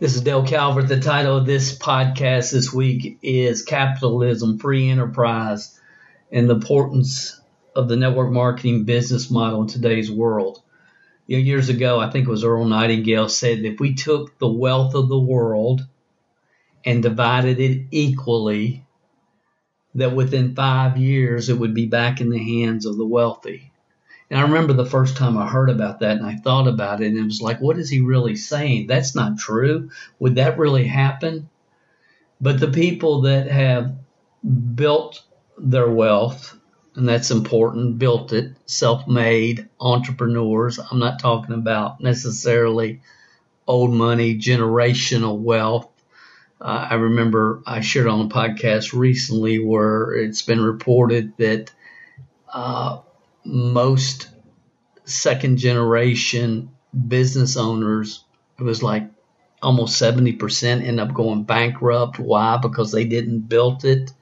This is Dale Calvert. The title of this podcast this week is Capitalism, Free Enterprise, and the Importance of the Network Marketing Business Model in Today's World. You know, years ago, I think it was Earl Nightingale said that if we took the wealth of the world and divided it equally, that within five years it would be back in the hands of the wealthy. And I remember the first time I heard about that and I thought about it and it was like, what is he really saying? That's not true. Would that really happen? But the people that have built their wealth, and that's important, built it, self made entrepreneurs. I'm not talking about necessarily old money, generational wealth uh, I remember I shared on a podcast recently where it's been reported that uh, most second generation business owners, it was like almost 70% end up going bankrupt. Why? Because they didn't build it.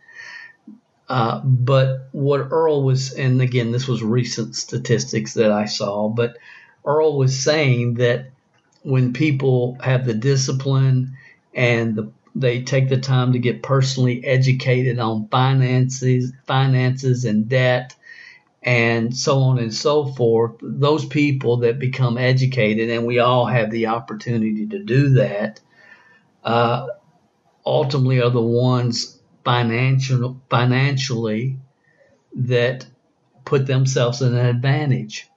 Uh, but what Earl was, and again, this was recent statistics that I saw, but Earl was saying that when people have the discipline and the they take the time to get personally educated on finances, finances and debt, and so on and so forth. Those people that become educated, and we all have the opportunity to do that, uh, ultimately are the ones financial, financially that put themselves in an advantage.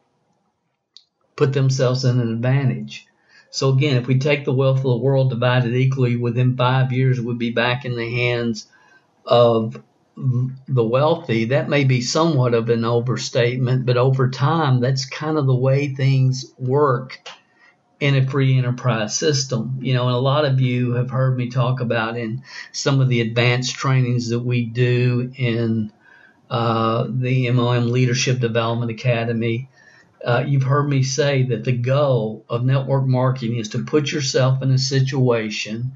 Put themselves in an advantage. So again, if we take the wealth of the world divided equally within five years, would be back in the hands of the wealthy. That may be somewhat of an overstatement, but over time, that's kind of the way things work in a free enterprise system. You know, and a lot of you have heard me talk about in some of the advanced trainings that we do in uh, the MLM Leadership Development Academy uh, you've heard me say that the goal of network marketing is to put yourself in a situation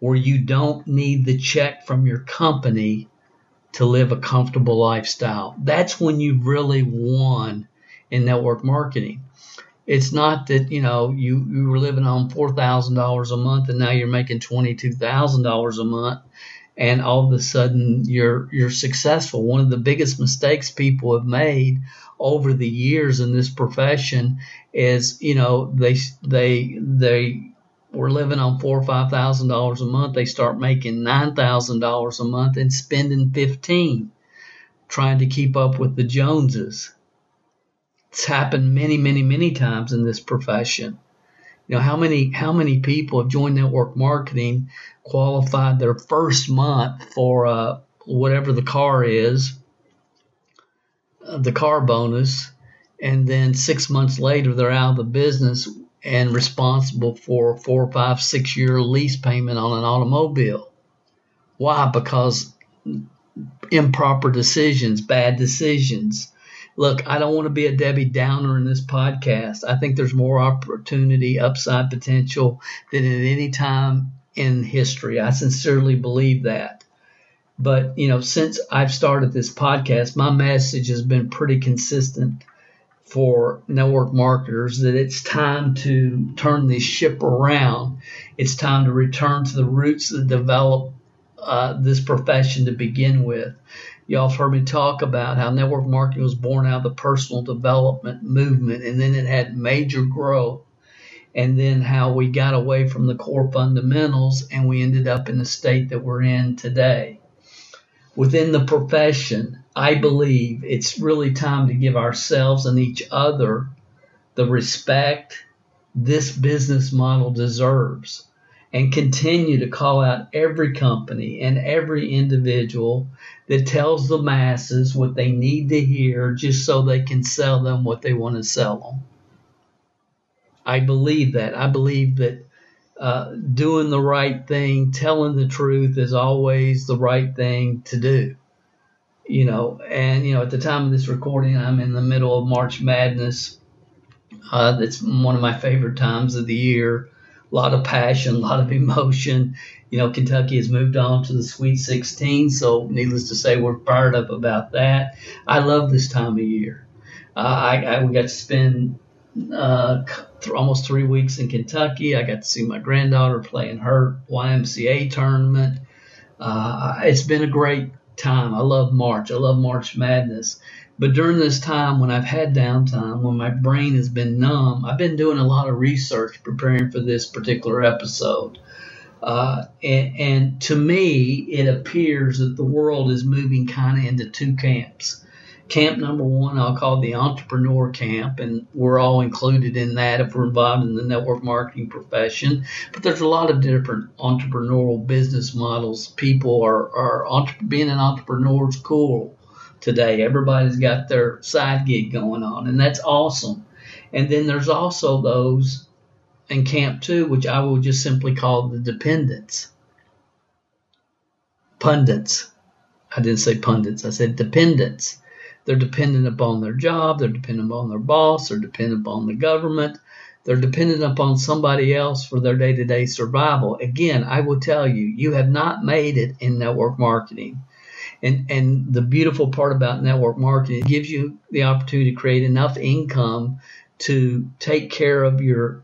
where you don't need the check from your company to live a comfortable lifestyle. That's when you've really won in network marketing. It's not that you know you, you were living on four thousand dollars a month and now you're making twenty two thousand dollars a month and all of a sudden you're you're successful. One of the biggest mistakes people have made over the years in this profession is you know they they they were living on four or five thousand dollars a month. They start making nine thousand dollars a month and spending fifteen, trying to keep up with the Joneses. It's happened many, many, many times in this profession. You know how many how many people have joined network marketing, qualified their first month for uh, whatever the car is, the car bonus, and then six months later they're out of the business and responsible for four, five, six year lease payment on an automobile. Why? Because improper decisions, bad decisions. Look, I don't want to be a Debbie Downer in this podcast. I think there's more opportunity, upside potential than at any time in history. I sincerely believe that. But, you know, since I've started this podcast, my message has been pretty consistent for network marketers that it's time to turn this ship around. It's time to return to the roots that developed uh, this profession to begin with. Y'all have heard me talk about how network marketing was born out of the personal development movement and then it had major growth. And then how we got away from the core fundamentals and we ended up in the state that we're in today within the profession, I believe it's really time to give ourselves and each other the respect this business model deserves and continue to call out every company and every individual that tells the masses what they need to hear just so they can sell them what they want to sell them. I believe that. I believe that uh, doing the right thing, telling the truth is always the right thing to do. You know, and you know, at the time of this recording, I'm in the middle of March Madness. Uh, that's one of my favorite times of the year. A lot of passion, a lot of emotion. You know, Kentucky has moved on to the Sweet 16, so needless to say, we're fired up about that. I love this time of year. Uh, I, I we got to spend uh, th- almost three weeks in Kentucky. I got to see my granddaughter play in her YMCA tournament. Uh, it's been a great time. I love March. I love March Madness. But during this time, when I've had downtime, when my brain has been numb, I've been doing a lot of research preparing for this particular episode. Uh, and, and to me, it appears that the world is moving kind of into two camps camp number one I'll call the entrepreneur camp, and we're all included in that if we're involved in the network marketing profession. But there's a lot of different entrepreneurial business models. People are, are entre- being an entrepreneur is cool today. Everybody's got their side gig going on, and that's awesome. And then there's also those in camp two, which I will just simply call the dependents. Pundits. I didn't say pundits, I said dependents they're dependent upon their job, they're dependent upon their boss, they're dependent upon the government, they're dependent upon somebody else for their day to day survival. Again, I will tell you, you have not made it in network marketing. And, and the beautiful part about network marketing, it gives you the opportunity to create enough income to take care of your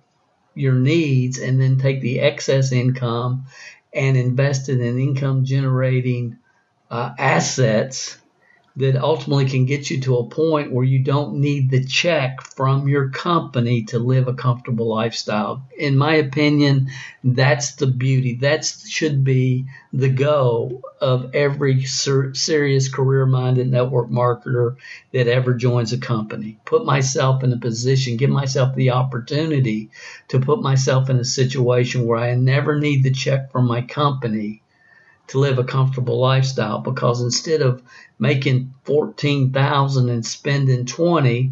your needs and then take the excess income and invest it in income generating uh, assets that ultimately can get you to a point where you don't need the check from your company to live a comfortable lifestyle. In my opinion, that's the beauty. That should be the go of every ser- serious career minded network marketer that ever joins a company. Put myself in a position, give myself the opportunity to put myself in a situation where I never need the check from my company to live a comfortable lifestyle because instead of making 14,000 and spending 20,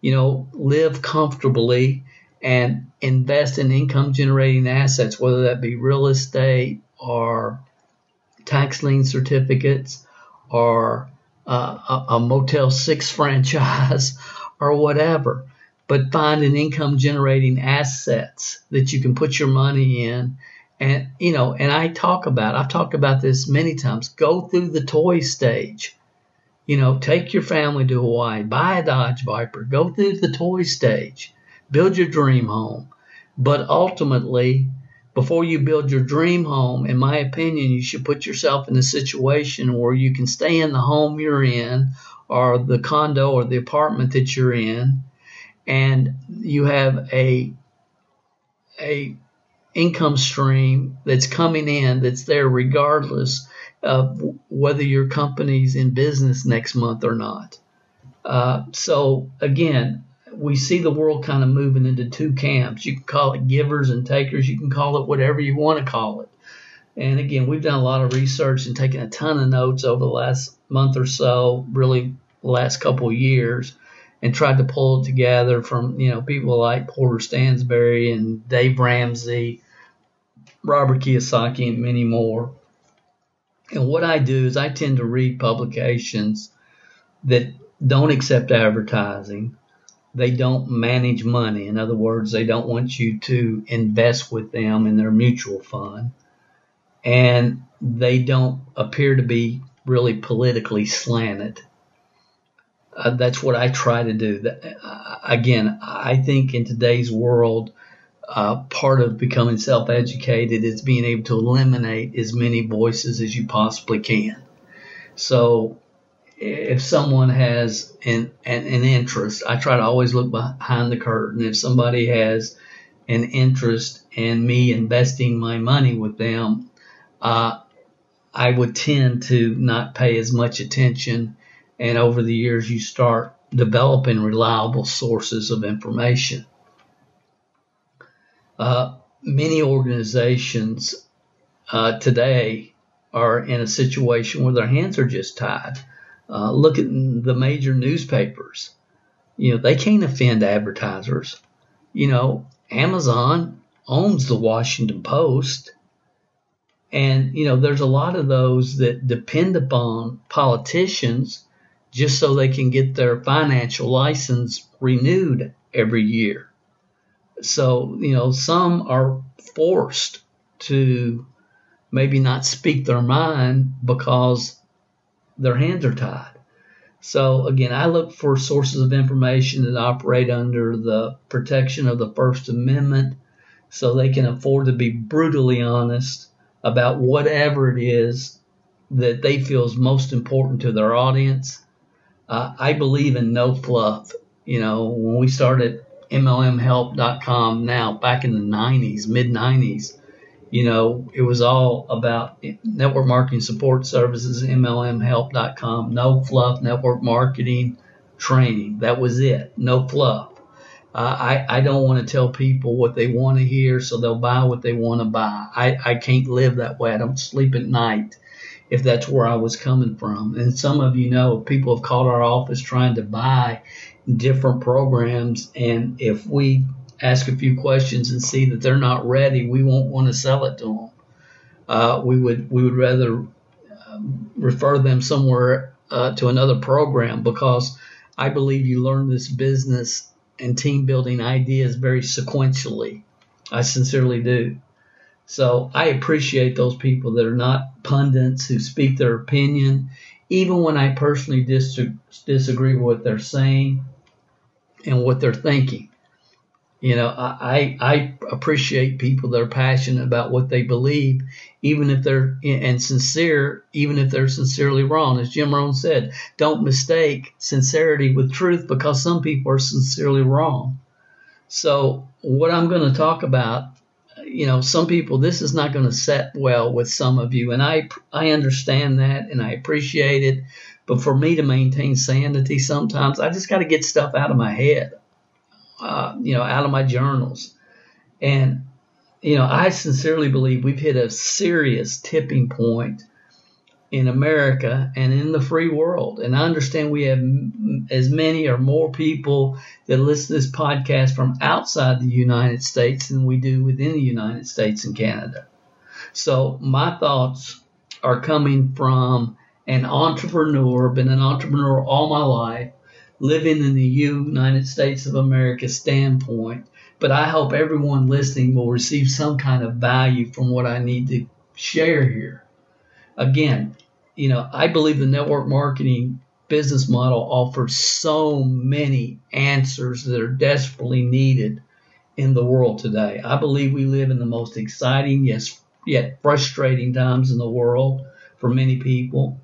you know, live comfortably and invest in income generating assets, whether that be real estate or tax lien certificates or uh, a, a Motel 6 franchise or whatever. But find an income generating assets that you can put your money in and, you know, and I talk about, I've talked about this many times. Go through the toy stage. You know, take your family to Hawaii, buy a Dodge Viper, go through the toy stage, build your dream home. But ultimately, before you build your dream home, in my opinion, you should put yourself in a situation where you can stay in the home you're in or the condo or the apartment that you're in and you have a a income stream that's coming in that's there regardless of whether your company's in business next month or not. Uh, so again, we see the world kind of moving into two camps. You can call it givers and takers. You can call it whatever you want to call it. And again, we've done a lot of research and taken a ton of notes over the last month or so, really last couple years, and tried to pull it together from you know people like Porter Stansberry and Dave Ramsey, Robert Kiyosaki, and many more. And what I do is I tend to read publications that don't accept advertising. They don't manage money. In other words, they don't want you to invest with them in their mutual fund. And they don't appear to be really politically slanted. Uh, that's what I try to do. Uh, again, I think in today's world, uh, part of becoming self-educated is being able to eliminate as many voices as you possibly can. So, if someone has an, an, an interest, I try to always look behind the curtain. If somebody has an interest in me investing my money with them, uh, I would tend to not pay as much attention and over the years you start developing reliable sources of information. Uh, many organizations uh, today are in a situation where their hands are just tied. Uh, look at the major newspapers. You know, they can't offend advertisers. You know, Amazon owns the Washington Post. And, you know, there's a lot of those that depend upon politicians just so they can get their financial license renewed every year. So, you know, some are forced to maybe not speak their mind because their hands are tied. So again, I look for sources of information that operate under the protection of the First Amendment so they can afford to be brutally honest about whatever it is that they feel is most important to their audience. Uh, I believe in no fluff. You know, when we started MLMhelp.com now back in the 90s, mid 90s, you know, it was all about network marketing support services, MLMhelp.com, no fluff, network marketing training. That was it. No fluff. Uh, I, I don't want to tell people what they want to hear, so they'll buy what they want to buy. I, I can't live that way. I don't sleep at night if that's where I was coming from. And some of you know, people have called our office trying to buy different programs, and if we ask a few questions and see that they're not ready, we won't want to sell it to them. Uh, we would we would rather uh, refer them somewhere uh, to another program because I believe you learn this business and team building ideas very sequentially. I sincerely do. So I appreciate those people that are not pundits who speak their opinion, even when I personally dis- disagree with what they're saying and what they're thinking. You know, I, I appreciate people that are passionate about what they believe, even if they're and sincere, even if they're sincerely wrong. As Jim Rohn said, don't mistake sincerity with truth because some people are sincerely wrong. So, what I'm going to talk about, you know, some people this is not going to set well with some of you, and I I understand that and I appreciate it. But for me to maintain sanity, sometimes I just got to get stuff out of my head uh, you know, out of my journals. And, you know, I sincerely believe we've hit a serious tipping point in America and in the free world. And I understand we have as many or more people that listen to this podcast from outside the United States than we do within the United States and Canada. So my thoughts are coming from an entrepreneur, been an entrepreneur all my life, living in the United States of America standpoint, but I hope everyone listening will receive some kind of value from what I need to share here. Again, you know, I believe the network marketing business model offers so many answers that are desperately needed in the world today. I believe we live in the most exciting, yes, yet frustrating times in the world for many people.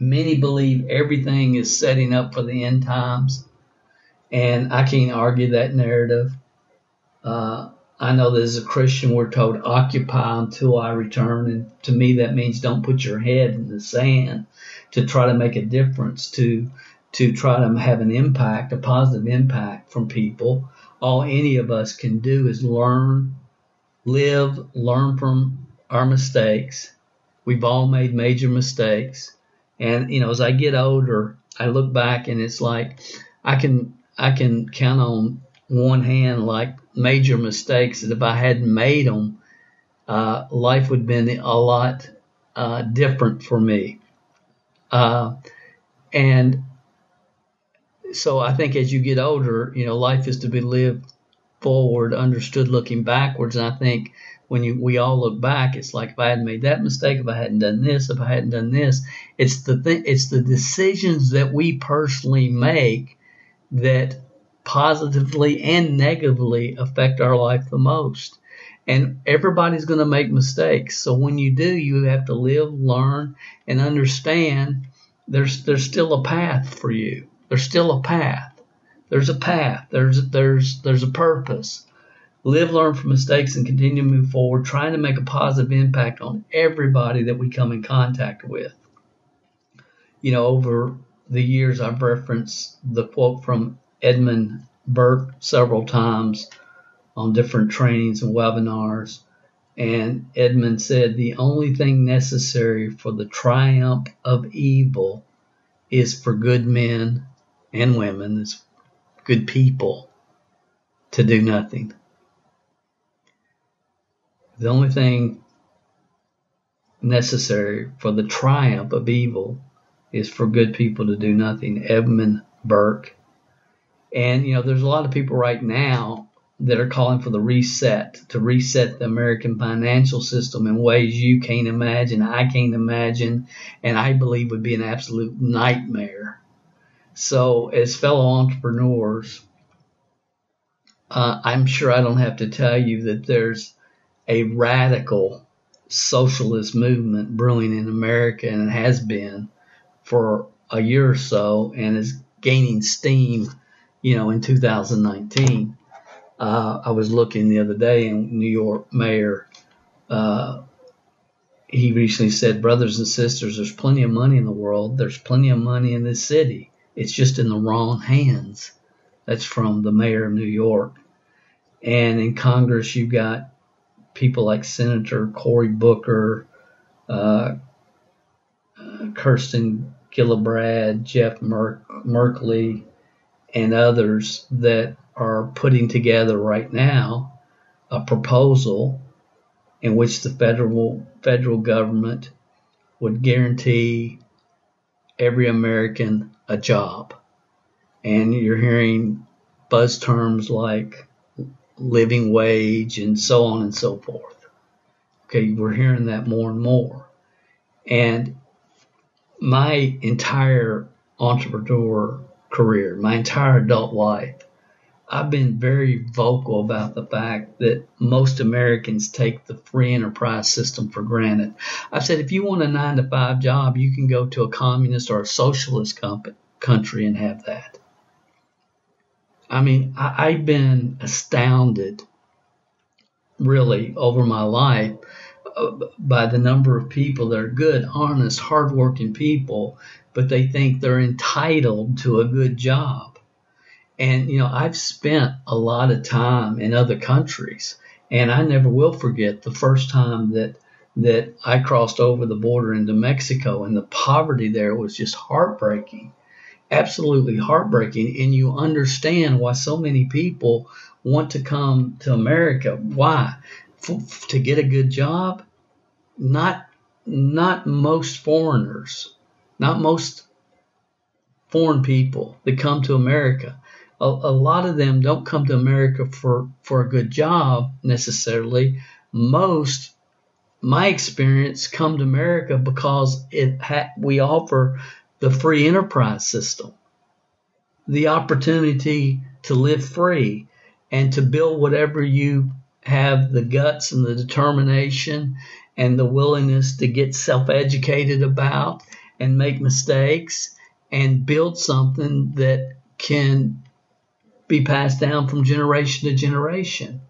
Many believe everything is setting up for the end times, and I can't argue that narrative. Uh, I know that as a Christian, we're told occupy until I return, and to me, that means don't put your head in the sand to try to make a difference, to to try to have an impact, a positive impact from people. All any of us can do is learn, live, learn from our mistakes. We've all made major mistakes. And you know, as I get older, I look back and it's like I can I can count on one hand like major mistakes that if I hadn't made them, uh, life would have been a lot uh, different for me. Uh, and so I think as you get older, you know, life is to be lived forward, understood looking backwards. And I think when you we all look back, it's like if I hadn't made that mistake, if I hadn't done this, if I hadn't done this, it's the th- it's the decisions that we personally make that positively and negatively affect our life the most. And everybody's going to make mistakes. So when you do, you have to live, learn, and understand there's there's still a path for you. There's still a path. There's a path. There's there's there's a purpose live, learn from mistakes, and continue to move forward, trying to make a positive impact on everybody that we come in contact with. You know, over the years, I've referenced the quote from Edmund Burke several times on different trainings and webinars. And Edmund said, The only thing necessary for the triumph of evil is for good men and women, good people, to do nothing. the only thing necessary for the triumph of evil is for good people to do nothing. Edmund Burke. And, you know, there's a lot of people right now that are calling for the reset, to reset the American financial system in ways you can't imagine, I can't imagine, and I believe would be an absolute nightmare. So, as fellow entrepreneurs, uh, I'm sure I don't have to tell you that there's a radical socialist movement brewing in America, and has been for a year or so, and is gaining steam, you know, in 2019. Uh, I was looking the other day, and New York Mayor, uh, he recently said, "Brothers and sisters, there's plenty of money in the world. There's plenty of money in this city. It's just in the wrong hands." That's from the mayor of New York. And in Congress, you've got people like Senator Cory Booker, uh, Kirsten Gillibrand, Jeff Mer- Merkley, and others that are putting together right now a proposal in which the federal federal government would guarantee every American a job. And you're hearing buzz terms like living wage and so on and so forth. Okay, we're hearing that more and more. And my entire entrepreneur career, my entire adult life, I've been very vocal about the fact that most Americans take the free enterprise system for granted. I've said if you want a nine to five job, you can go to a communist or a socialist country and have that. I mean, I, have been astounded really over my life uh, by the number of people that are good, honest, hardworking people, but they think they're entitled to a good job. And, you know, I've spent a lot of time in other countries, and I never will forget the first time that that I crossed over the border into Mexico, and the poverty there was just heartbreaking absolutely heartbreaking. And you understand why so many people want to come to America. Why? F- to get a good job? Not, not most foreigners, not most foreign people that come to America. A, a lot of them don't come to America for, for a good job necessarily. Most my experience come to America because it ha- we offer the free enterprise system, the opportunity to live free and to build whatever you have the guts and the determination and the willingness to get self educated about and make mistakes and build something that can be passed down from generation to generation.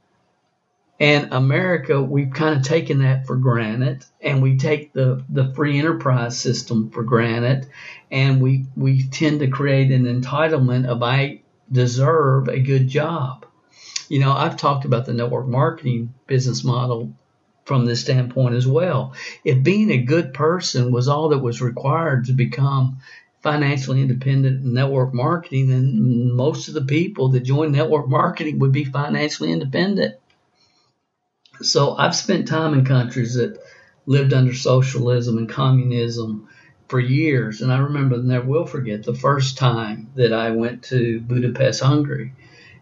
And America, we've kind of taken that for granted, and we take the, the free enterprise system for granted, and we, we tend to create an entitlement of I deserve a good job. You know, I've talked about the network marketing business model from this standpoint as well. If being a good person was all that was required to become financially independent in network marketing, then most of the people that join network marketing would be financially independent. So I've spent time in countries that lived under socialism and communism for years. And I remember, and never will forget, the first time that I went to Budapest, Hungary.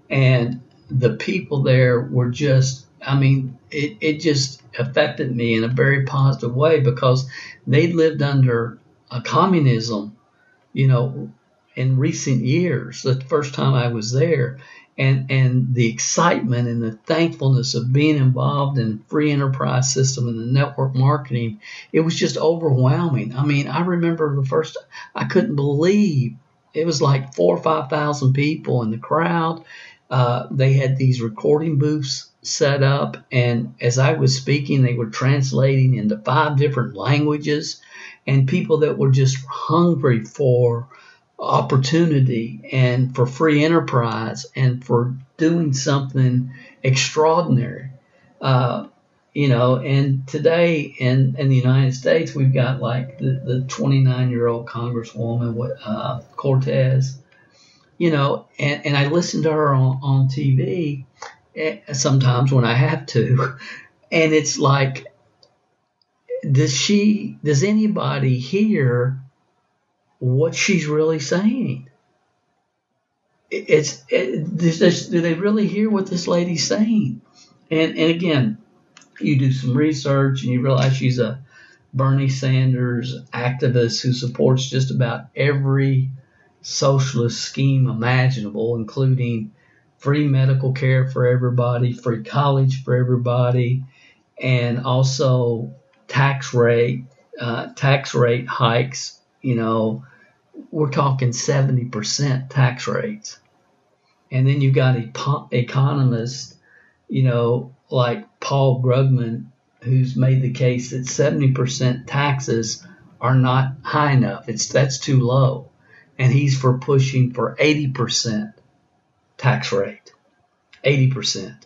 And the people there were just, I mean, it, it just affected me in a very positive way because they lived under a communism, you know, in recent years. The first time I was there and and the excitement and the thankfulness of being involved in free enterprise system and the network marketing it was just overwhelming i mean i remember the first i couldn't believe it was like four or five thousand people in the crowd uh, they had these recording booths set up and as i was speaking they were translating into five different languages and people that were just hungry for opportunity and for free enterprise and for doing something extraordinary. Uh, you know, and today in, in the United States, we've got like the 29 year old Congresswoman, uh, Cortez, you know, and, and I listened to her on, on TV Eh, sometimes when I have to. And it's like, does she, does anybody hear what she's really saying? It's, eh, it, this, do they really hear what this lady's saying? And, and again, you do some research and you realize she's a Bernie Sanders activist who supports just about every socialist scheme imaginable, including free medical care for everybody, free college for everybody, and also tax rate uh, tax rate hikes. You know, we're talking 70% tax rates, and then you've got economists, you know, like Paul Krugman, who's made the case that 70% taxes are not high enough. It's that's too low, and he's for pushing for 80% tax rate, 80%.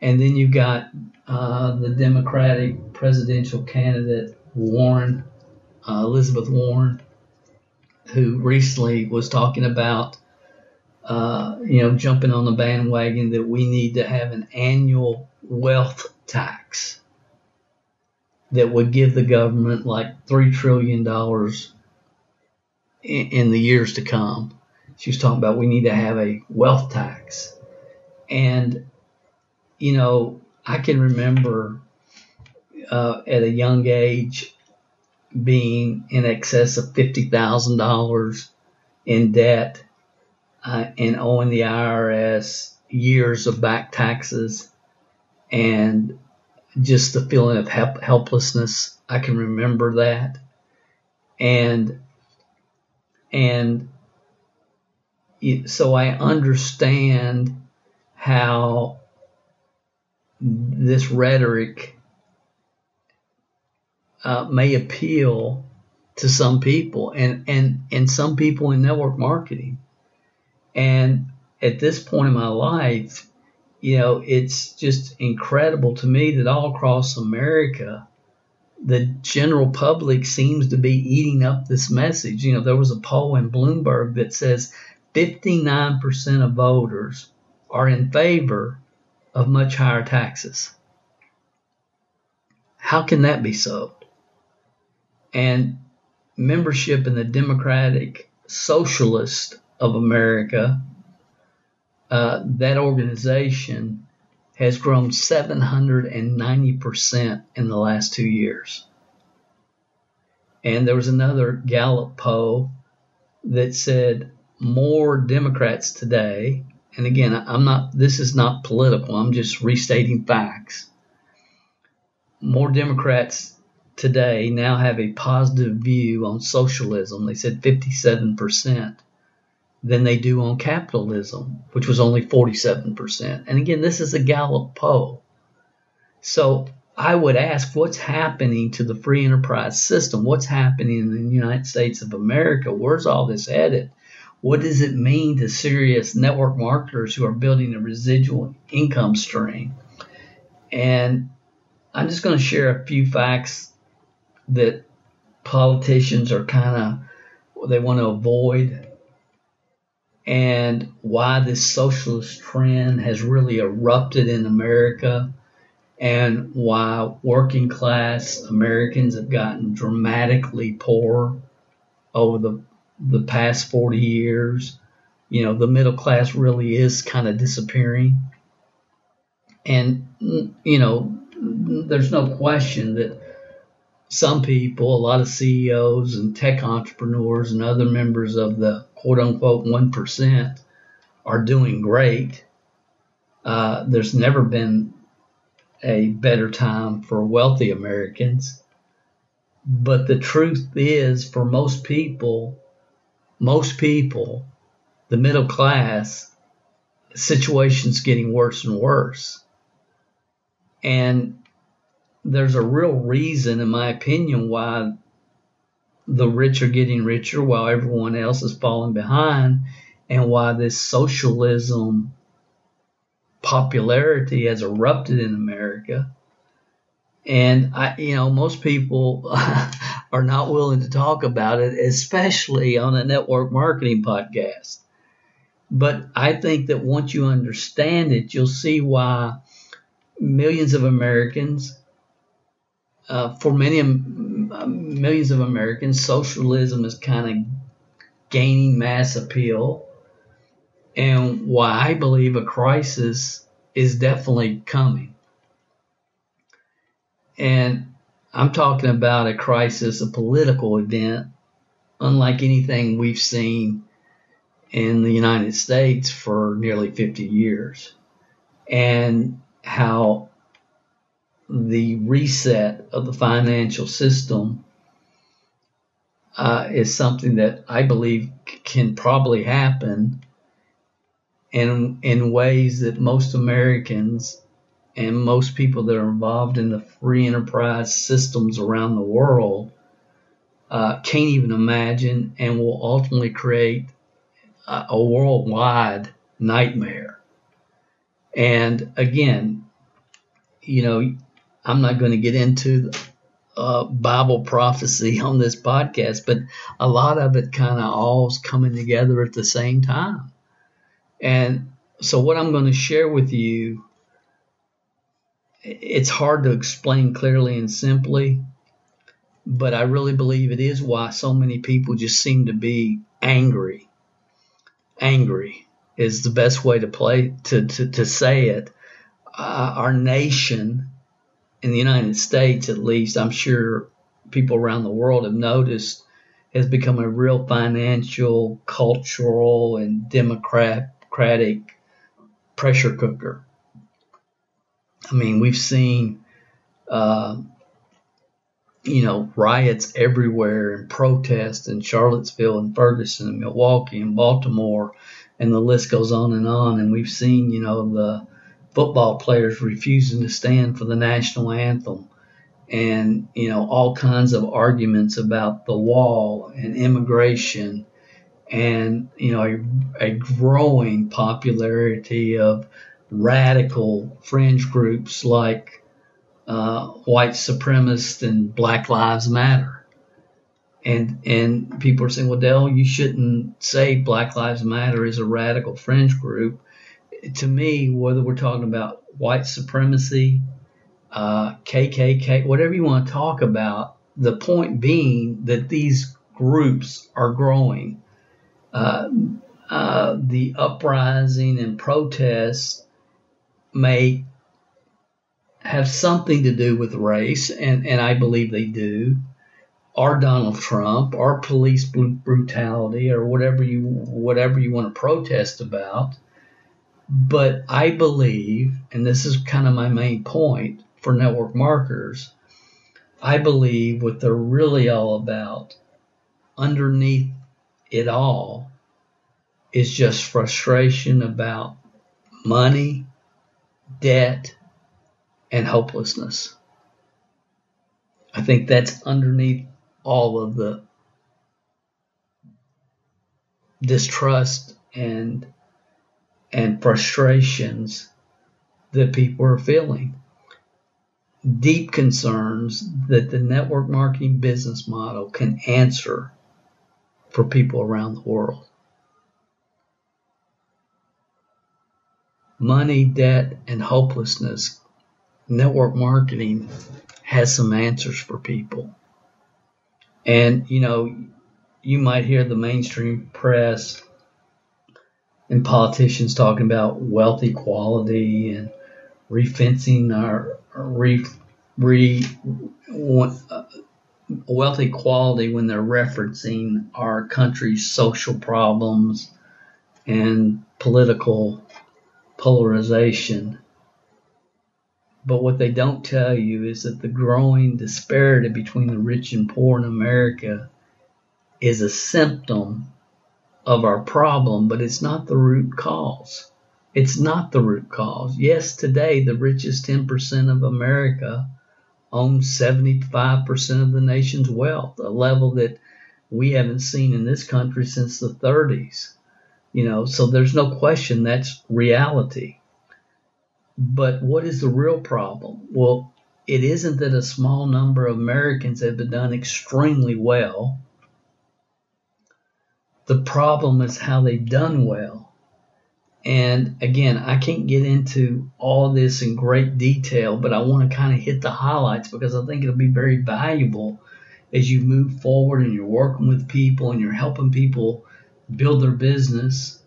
And then you've got uh, the Democratic presidential candidate Warren, uh, Elizabeth Warren, who recently was talking about, uh, you know, jumping on the bandwagon that we need to have an annual wealth tax that would give the government like three trillion dollars in, in, the years to come. She was talking about we need to have a wealth tax, and you know I can remember uh, at a young age being in excess of fifty thousand dollars in debt uh, and owing the IRS years of back taxes and just the feeling of help, helplessness. I can remember that, and and so I understand how this rhetoric uh, may appeal to some people and, and, and some people in network marketing. And at this point in my life, you know, it's just incredible to me that all across America, the general public seems to be eating up this message. You know, there was a poll in Bloomberg that says 59% of voters are in favor of much higher taxes. How can that be so? And membership in the Democratic Socialist of America uh, that organization has grown 790% in the last two years. And there was another Gallup poll that said more Democrats today, and again, I'm not, this is not political, I'm just restating facts. More Democrats today now have a positive view on socialism. They said 57% than they do on capitalism, which was only 47%. And again, this is a Gallup poll. So I would ask what's happening to the free enterprise system? What's happening in the United States of America? Where's all this headed? What does it mean to serious network marketers who are building a residual income stream? And I'm just going to share a few facts that politicians are kind of, they want to avoid and why this socialist trend has really erupted in America and why working class Americans have gotten dramatically poorer over the the past 40 years. You know, the middle class really is kind of disappearing. And you know, there's no question that some people, a lot of CEOs and tech entrepreneurs and other members of the quote unquote 1% are doing great. Uh, there's never been a better time for wealthy Americans. But the truth is, for most people, most people, the middle class, situation's getting worse and worse. And there's a real reason, in my opinion, why the rich are getting richer while everyone else is falling behind, and why this socialism popularity has erupted in America. And I, you know, most people are not willing to talk about it, especially on a network marketing podcast. But I think that once you understand it, you'll see why millions of Americans, uh, for many um, millions of Americans, socialism is kind of gaining mass appeal, and why I believe a crisis is definitely coming. And I'm talking about a crisis, a political event, unlike anything we've seen in the United States for nearly 50 years. And how the reset of the financial system uh, is something that I believe can probably happen in in ways that most Americans and most people that are involved in the free enterprise systems around the world uh, can't even imagine and will ultimately create a, a worldwide nightmare. And again, you know, I'm not going to get into uh, Bible prophecy on this podcast, but a lot of it kind of all's coming together at the same time. And so, what I'm going to share with you, it's hard to explain clearly and simply, but I really believe it is why so many people just seem to be angry. Angry is the best way to play to to, to say it. Uh, our nation, in the United States at least, I'm sure people around the world have noticed, has become a real financial, cultural, and democratic pressure cooker. I mean, we've seen, uh, you know, riots everywhere and protests in Charlottesville and Ferguson and Milwaukee and Baltimore, and the list goes on and on. And we've seen, you know, the football players refusing to stand for the national anthem and, you know, all kinds of arguments about the wall and immigration and you know a, a growing popularity of radical fringe groups like uh, white supremacists and Black Lives Matter. And and people are saying, well, Dale, you shouldn't say Black Lives Matter is a radical fringe group. To me, whether we're talking about white supremacy, uh, KKK, whatever you want to talk about, the point being that these groups are growing uh, uh, the uprising and protests may have something to do with race, and, and I believe they do, or Donald Trump, or police brutality, or whatever you whatever you want to protest about. But I believe, and this is kind of my main point for network marketers, I believe what they're really all about underneath it all is just frustration about money, debt, and hopelessness. I think that's underneath all of the distrust and and frustrations that people are feeling. Deep concerns that the network marketing business model can answer for people around the world. Money, debt, and hopelessness, network marketing has some answers for people. And, you know, you might hear the mainstream press and politicians talking about wealth equality and refencing our re, re, uh, wealth equality when they're referencing our country's social problems and political polarization. But what they don't tell you is that the growing disparity between the rich and poor in America is a symptom of our problem, but it's not the root cause. It's not the root cause. Yes, today the richest 10% of America owns 75% of the nation's wealth, a level that we haven't seen in this country since the 30s. You know, so there's no question that's reality. But what is the real problem? Well, it isn't that a small number of Americans have been done extremely well. The problem is how they've done well. And again, I can't get into all this in great detail, but I want to kind of hit the highlights because I think it'll be very valuable as you move forward and you're working with people and you're helping people build their business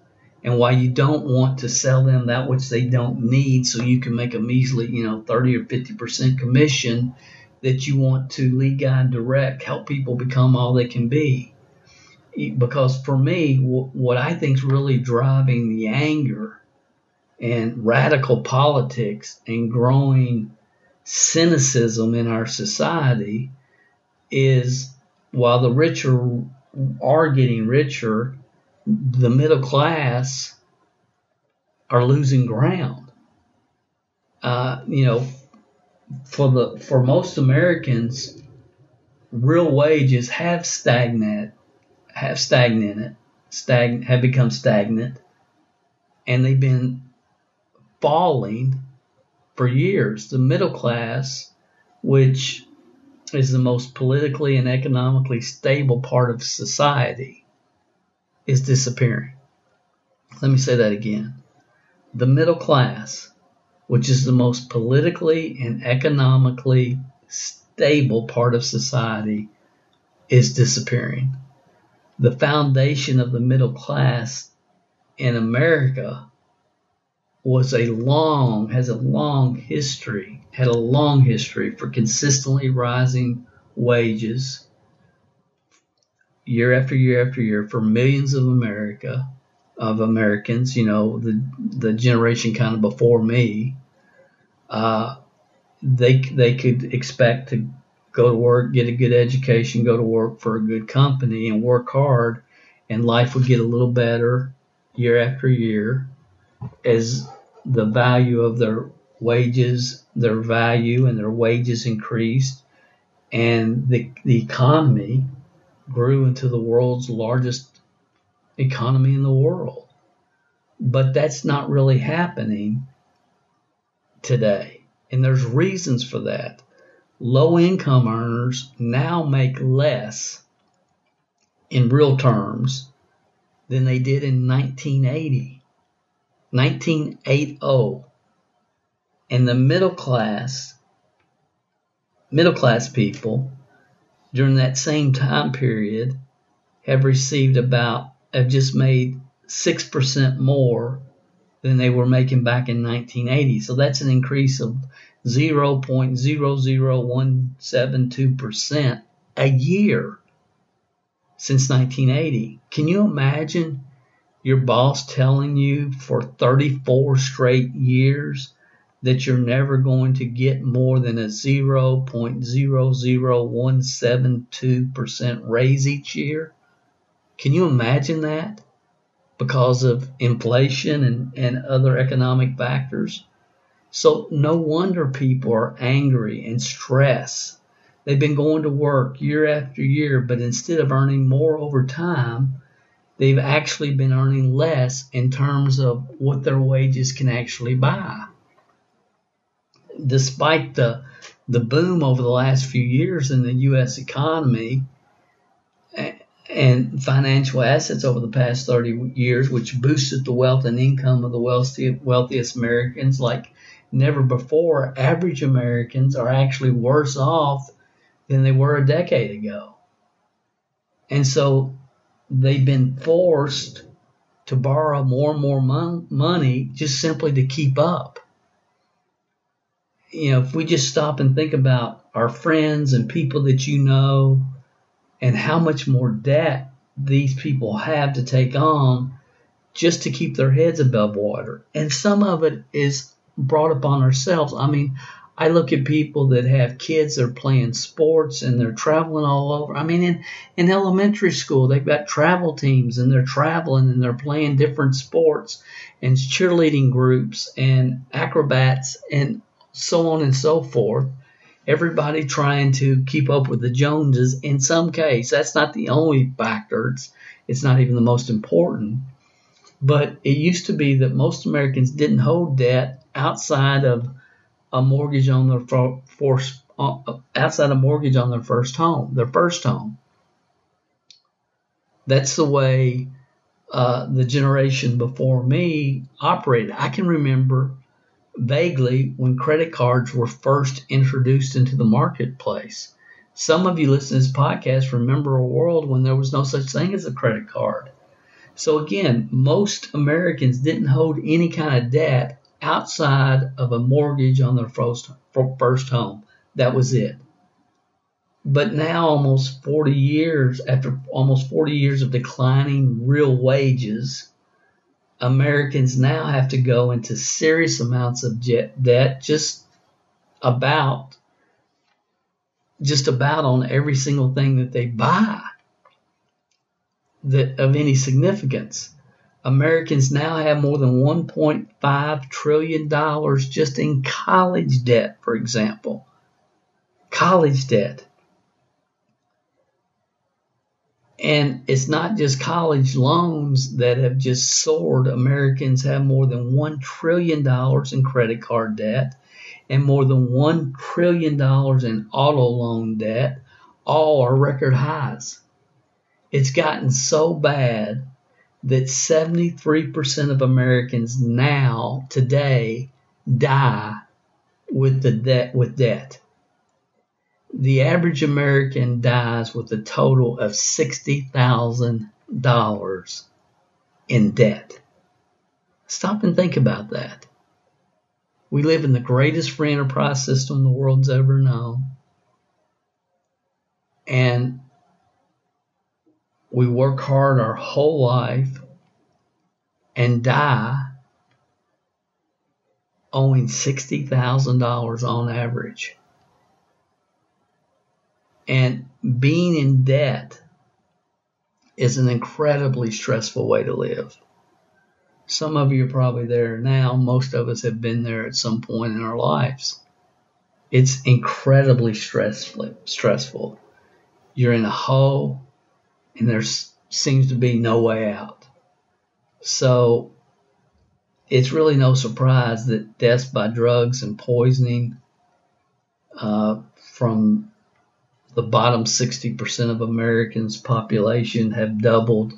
and why you don't want to sell them that which they don't need so you can make a measly, you know, 30 or 50% commission that you want to lead guide direct, help people become all they can be. Because for me, what I think is really driving the anger and radical politics and growing cynicism in our society is while the richer are getting richer, the middle class are losing ground. Uh, you know, for the for most Americans, real wages have stagnant, have stagnated, stag have become stagnant, and they've been falling for years. The middle class, which is the most politically and economically stable part of society, is disappearing. Let me say that again. The middle class, which is the most politically and economically stable part of society, is disappearing. The foundation of the middle class in America was a long, has a long history, had a long history for consistently rising wages year after year after year for millions of America of Americans, you know, the the generation kind of before me, uh, they they could expect to go to work, get a good education, go to work for a good company, and work hard, and life would get a little better year after year as the value of their wages, their value, and their wages increased, and the the economy grew into the world's largest economy in the world. But that's not really happening today. And there's reasons for that. Low income earners now make less in real terms than they did in 1980. 1980. And the middle class, middle class people during that same time period have received about, have just made 6% more than they were making back in 1980. So that's an increase of 0.00172% a year since 1980. Can you imagine your boss telling you for 34 straight years that you're never going to get more than a 0.00172% raise each year? Can you imagine that? Because of inflation and, and other economic factors. So no wonder people are angry and stressed. They've been going to work year after year, but instead of earning more over time, they've actually been earning less in terms of what their wages can actually buy despite the the boom over the last few years in the U.S. economy and financial assets over the past 30 years, which boosted the wealth and income of the wealthiest Americans like never before, average Americans are actually worse off than they were a decade ago. And so they've been forced to borrow more and more mon- money just simply to keep up you know, if we just stop and think about our friends and people that you know and how much more debt these people have to take on just to keep their heads above water. And some of it is brought upon ourselves. I mean, I look at people that have kids that are playing sports and they're traveling all over. I mean, in, in elementary school, they've got travel teams and they're traveling and they're playing different sports and cheerleading groups and acrobats and so on and so forth. Everybody trying to keep up with the Joneses. In some case, that's not the only factor. It's, it's not even the most important. But it used to be that most Americans didn't hold debt outside of a mortgage on their first, uh, outside a mortgage on their first home, their first home. That's the way uh, the generation before me operated. I can remember vaguely when credit cards were first introduced into the marketplace. Some of you listen to this podcast remember a world when there was no such thing as a credit card. So again, most Americans didn't hold any kind of debt outside of a mortgage on their first, first home. That was it. But now, almost 40 years after almost 40 years of declining real wages, Americans now have to go into serious amounts of debt just about just about on every single thing that they buy that of any significance. Americans now have more than 1.5 trillion dollars just in college debt, for example. College debt. And it's not just college loans that have just soared. Americans have more than $1 trillion in credit card debt and more than $1 trillion in auto loan debt. All are record highs. It's gotten so bad that 73% of Americans now, today, die with the debt with debt the average American dies with a total of $60,000 in debt. Stop and think about that. We live in the greatest free enterprise system the world's ever known. And we work hard our whole life and die owing $60,000 on average. And being in debt is an incredibly stressful way to live. Some of you are probably there now. Most of us have been there at some point in our lives. It's incredibly stressful. Stressful. You're in a hole, and there seems to be no way out. So it's really no surprise that deaths by drugs and poisoning uh, from the bottom 60% of Americans' population have doubled,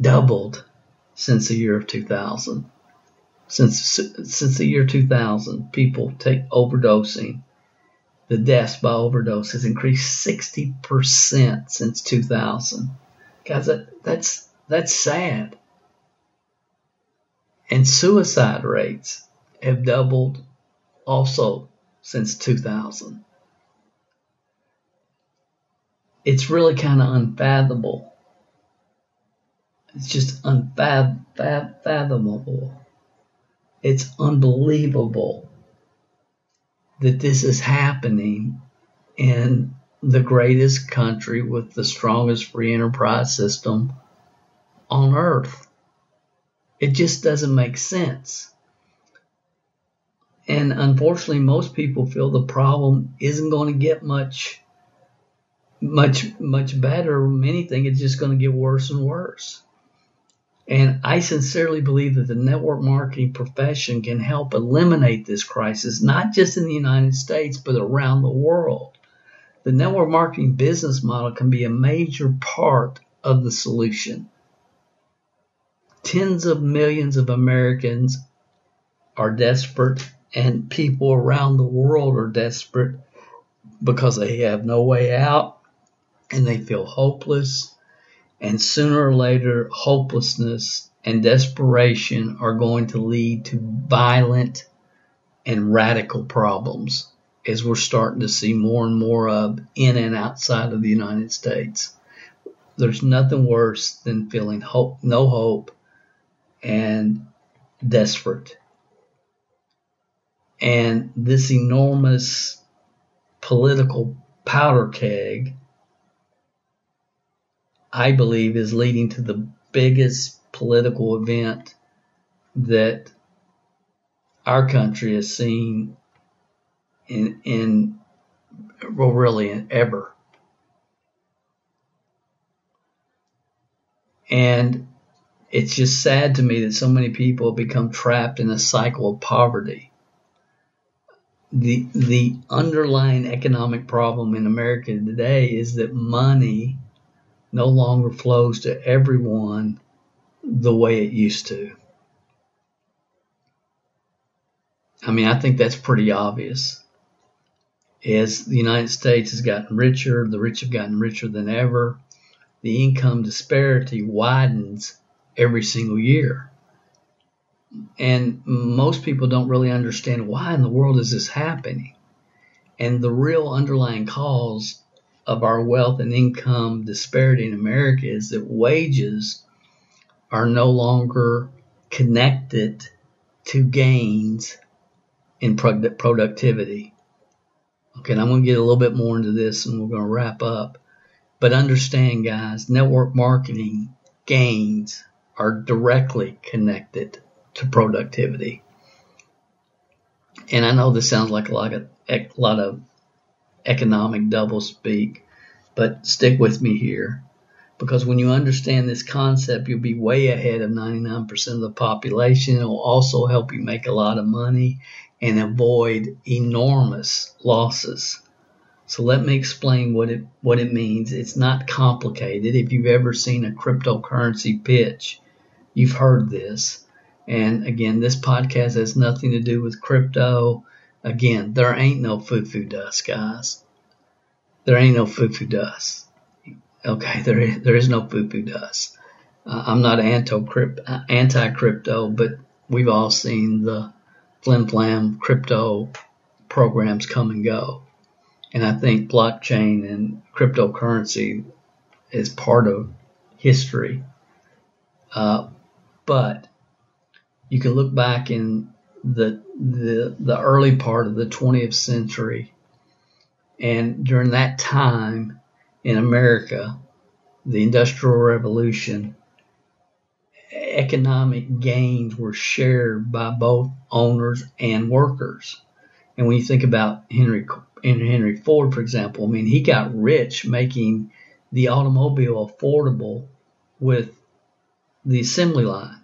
doubled since the year of 2000. Since, since the year 2000, people take overdosing. The deaths by overdose has increased 60% since 2000. Guys, that, that's, that's sad. And suicide rates have doubled also since 2000 it's really kind of unfathomable. It's just unfathomable. It's unbelievable that this is happening in the greatest country with the strongest free enterprise system on earth. It just doesn't make sense. And unfortunately, most people feel the problem isn't going to get much much much better. Anything, it's just going to get worse and worse. And I sincerely believe that the network marketing profession can help eliminate this crisis, not just in the United States, but around the world. The network marketing business model can be a major part of the solution. Tens of millions of Americans are desperate, and people around the world are desperate because they have no way out and they feel hopeless. And sooner or later, hopelessness and desperation are going to lead to violent and radical problems as we're starting to see more and more of in and outside of the United States. There's nothing worse than feeling hope, no hope and desperate. And this enormous political powder keg I believe is leading to the biggest political event that our country has seen in in well really ever. And it's just sad to me that so many people become trapped in a cycle of poverty. The the underlying economic problem in America today is that money no longer flows to everyone the way it used to. I mean, I think that's pretty obvious. As the United States has gotten richer, the rich have gotten richer than ever, the income disparity widens every single year. And most people don't really understand why in the world is this happening. And the real underlying cause of our wealth and income disparity in America is that wages are no longer connected to gains in productivity. Okay, and I'm going to get a little bit more into this and we're going to wrap up. But understand, guys, network marketing gains are directly connected to productivity. And I know this sounds like a lot of, a lot of economic double speak, but stick with me here. Because when you understand this concept, you'll be way ahead of 99% of the population. It will also help you make a lot of money and avoid enormous losses. So let me explain what it what it means. It's not complicated. If you've ever seen a cryptocurrency pitch, you've heard this. And again, this podcast has nothing to do with crypto. Again, there ain't no foo-foo dust, guys. There ain't no foo-foo dust. Okay, there is, there is no foo-foo dust. Uh, I'm not anti-crypto, but we've all seen the flim flam crypto programs come and go. And I think blockchain and cryptocurrency is part of history. Uh, but you can look back in the, the, the early part of the 20th century, and during that time in America, the Industrial Revolution, economic gains were shared by both owners and workers. And when you think about Henry Henry Ford, for example, I mean, he got rich making the automobile affordable with the assembly line.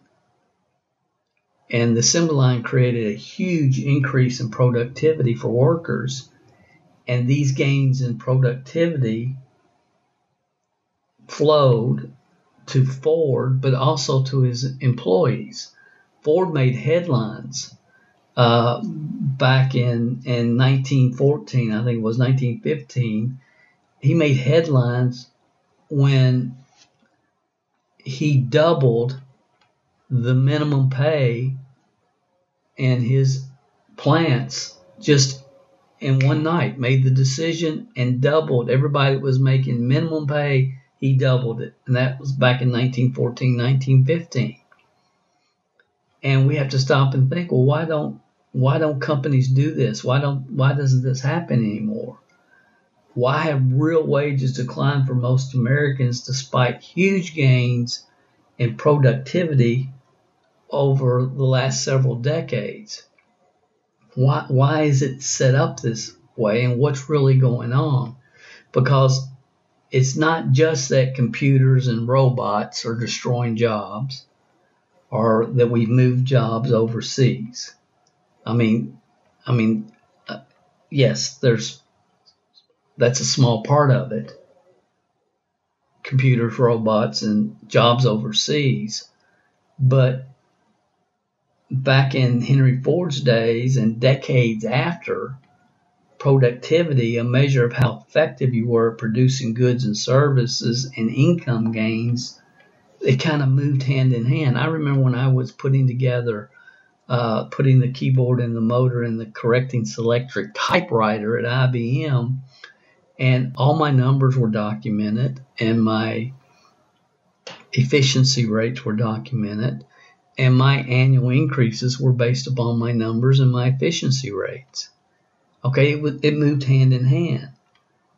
And the assembly line created a huge increase in productivity for workers. And these gains in productivity flowed to Ford, but also to his employees. Ford made headlines uh, back in, in 1914, I think it was 1915. He made headlines when he doubled the minimum pay in his plants just in one night, made the decision and doubled everybody that was making minimum pay, he doubled it. And that was back in 1914, 1915. And we have to stop and think, well, why don't why don't companies do this? Why don't why doesn't this happen anymore? Why have real wages declined for most Americans despite huge gains in productivity over the last several decades? Why, why is it set up this way and what's really going on? Because it's not just that computers and robots are destroying jobs or that we've moved jobs overseas. I mean, I mean, uh, yes, there's that's a small part of it. Computers, robots, and jobs overseas. But back in Henry Ford's days and decades after, productivity, a measure of how effective you were at producing goods and services and income gains, it kind of moved hand in hand. I remember when I was putting together, uh, putting the keyboard and the motor and the correcting selectric typewriter at IBM and all my numbers were documented and my efficiency rates were documented and my annual increases were based upon my numbers and my efficiency rates. Okay, it, it moved hand in hand.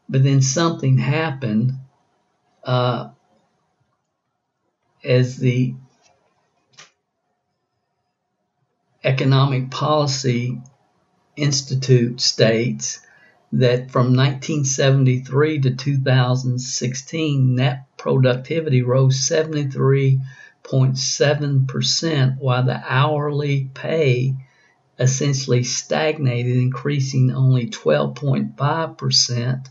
But then something happened uh, as the Economic Policy Institute states that from 1973 to 2016, net productivity rose 73.7%, while the hourly pay essentially stagnated, increasing only 12.5%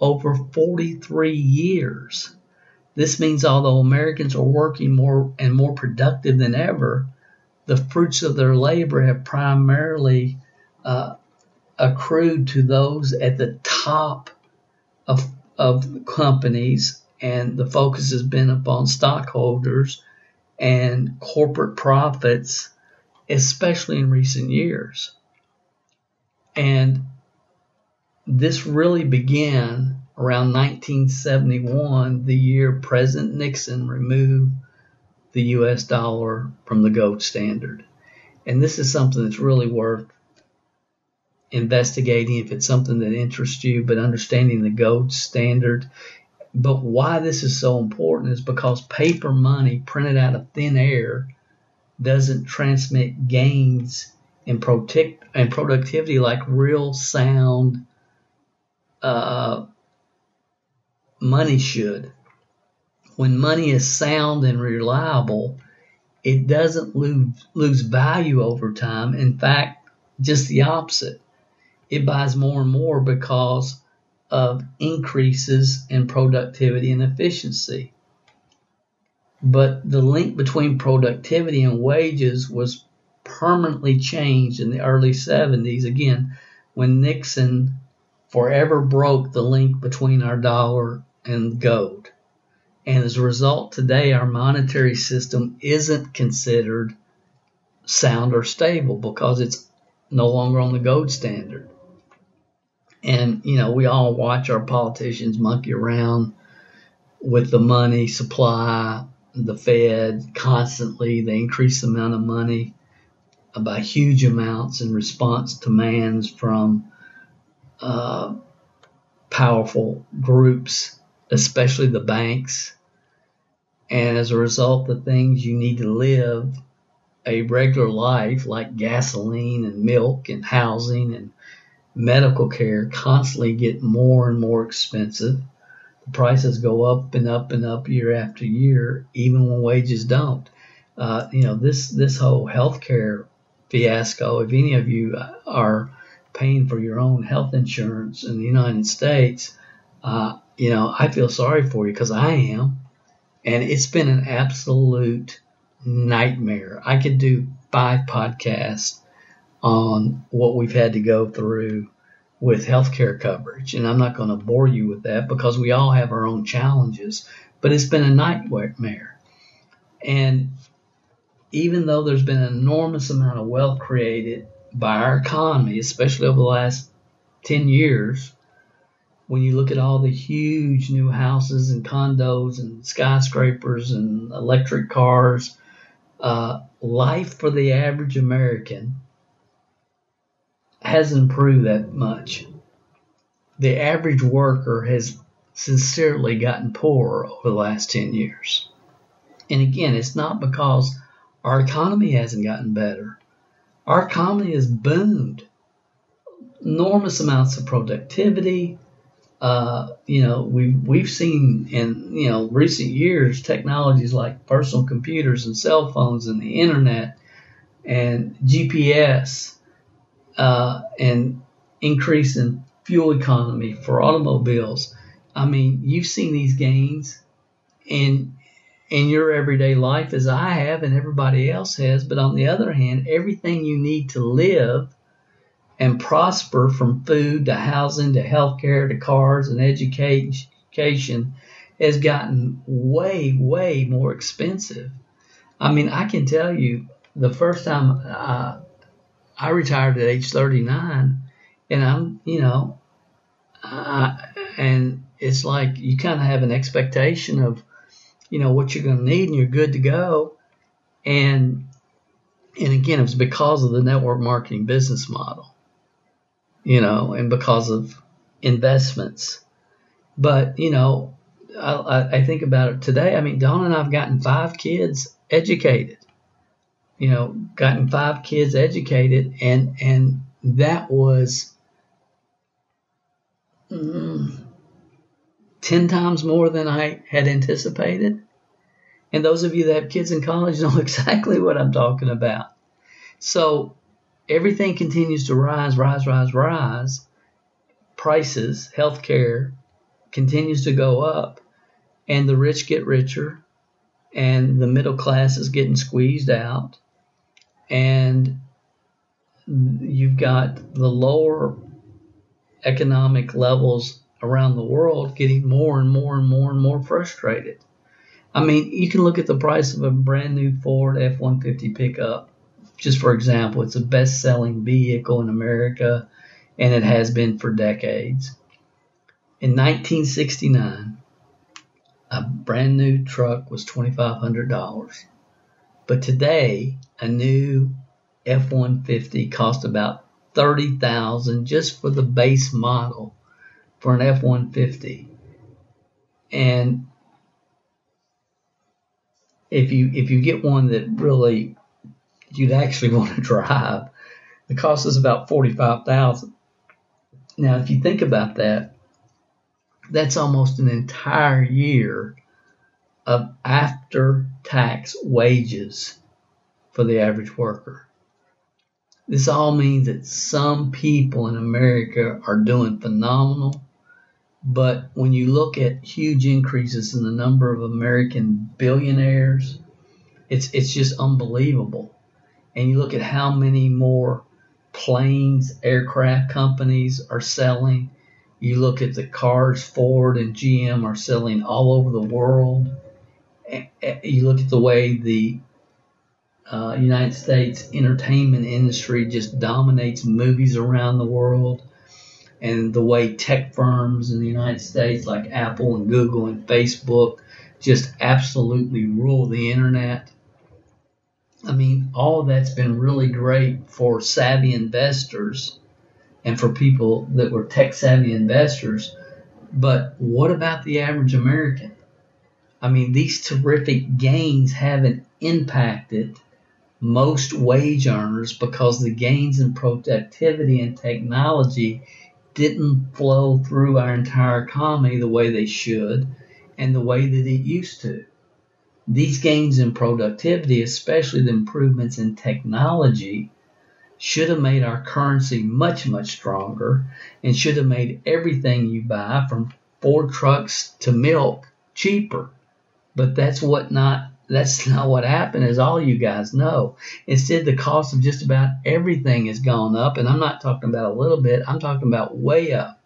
over 43 years. This means although Americans are working more and more productive than ever, the fruits of their labor have primarily uh, accrued to those at the top of, of companies, and the focus has been upon stockholders and corporate profits, especially in recent years. And this really began around 1971, the year President Nixon removed the US dollar from the gold standard. And this is something that's really worth investigating if it's something that interests you, but understanding the gold standard. But why this is so important is because paper money printed out of thin air doesn't transmit gains in, protect, in productivity like real sound uh, money should. When money is sound and reliable, it doesn't lose, lose value over time. In fact, just the opposite. It buys more and more because of increases in productivity and efficiency. But the link between productivity and wages was permanently changed in the early 70s, again, when Nixon forever broke the link between our dollar and gold. And as a result, today our monetary system isn't considered sound or stable because it's no longer on the gold standard. And, you know, we all watch our politicians monkey around with the money supply, the Fed constantly, they increase the amount of money by huge amounts in response to demands from uh, powerful groups, especially the banks. And as a result, the things you need to live a regular life, like gasoline and milk and housing and medical care, constantly get more and more expensive. The prices go up and up and up year after year, even when wages don't. Uh, you know, this this whole healthcare fiasco. If any of you are paying for your own health insurance in the United States, uh, you know, I feel sorry for you because I am. And it's been an absolute nightmare. I could do five podcasts on what we've had to go through with healthcare coverage. And I'm not going to bore you with that because we all have our own challenges, but it's been a nightmare. And even though there's been an enormous amount of wealth created by our economy, especially over the last 10 years, when you look at all the huge new houses and condos and skyscrapers and electric cars, uh, life for the average American hasn't improved that much. The average worker has sincerely gotten poorer over the last 10 years. And again, it's not because our economy hasn't gotten better our economy has boomed. Enormous amounts of productivity. Uh, you know, we've we've seen in you know recent years technologies like personal computers and cell phones and the internet and GPS uh, and increase in fuel economy for automobiles. I mean, you've seen these gains, in in your everyday life as I have and everybody else has. But on the other hand, everything you need to live and prosper from food to housing to healthcare to cars and education has gotten way, way more expensive. I mean, I can tell you the first time uh, I retired at age 39, and I'm, you know, and it's like you kind of have an expectation of you know what you're going to need and you're good to go. And and again it was because of the network marketing business model you know and because of investments. But you know I, I think about it today. I mean Don and i've gotten five kids educated you know gotten five kids educated and and that was mm, 10 times more than I had anticipated. And those of you that have kids in college know exactly what I'm talking about. So everything continues to rise, rise, rise, rise. Prices, healthcare continues to go up. and the rich get richer, and the middle class is getting squeezed out, and you've got the lower economic levels around the world getting more and more and more and more frustrated. I mean, you can look at the price of a brand new Ford F 150 pickup. Just for example, it's a best selling vehicle in America and it has been for decades. In 1969, a brand new truck was $2,500. But today, a new F 150 costs about 30000 just for the base model for an F 150. And if you if you get one that really you'd actually want to drive, the cost is about forty five thousand. Now, if you think about that, that's almost an entire year of after tax wages for the average worker. This all means that some people in America are doing phenomenal but when you look at huge increases in the number of American billionaires, it's it's just unbelievable. And you look at how many more planes, aircraft companies are selling. You look at the cars Ford and GM are selling all over the world. You look at the way the uh, United States entertainment industry just dominates movies around the world and the way tech firms in the United States, like Apple and Google and Facebook, just absolutely rule the internet. I mean, all that's been really great for savvy investors and for people that were tech savvy investors. But what about the average American? I mean, these terrific gains haven't impacted most wage earners because the gains in productivity and technology didn't flow through our entire economy the way they should and the way that it used to. These gains in productivity, especially the improvements in technology, should have made our currency much, much stronger and should have made everything you buy from Ford trucks to milk cheaper. But that's what not that's not what happened, as all you guys know. Instead, the cost of just about everything has gone up, and I'm not talking about a little bit, I'm talking about way up.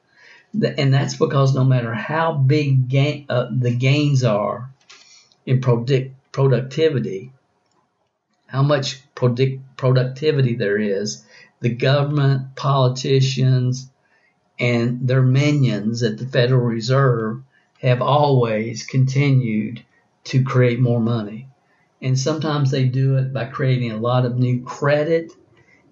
And that's because no matter how big gain, uh, the gains are in product, productivity, how much product, productivity there is, the government, politicians, and their minions at the Federal Reserve have always continued to create more money. And sometimes they do it by creating a lot of new credit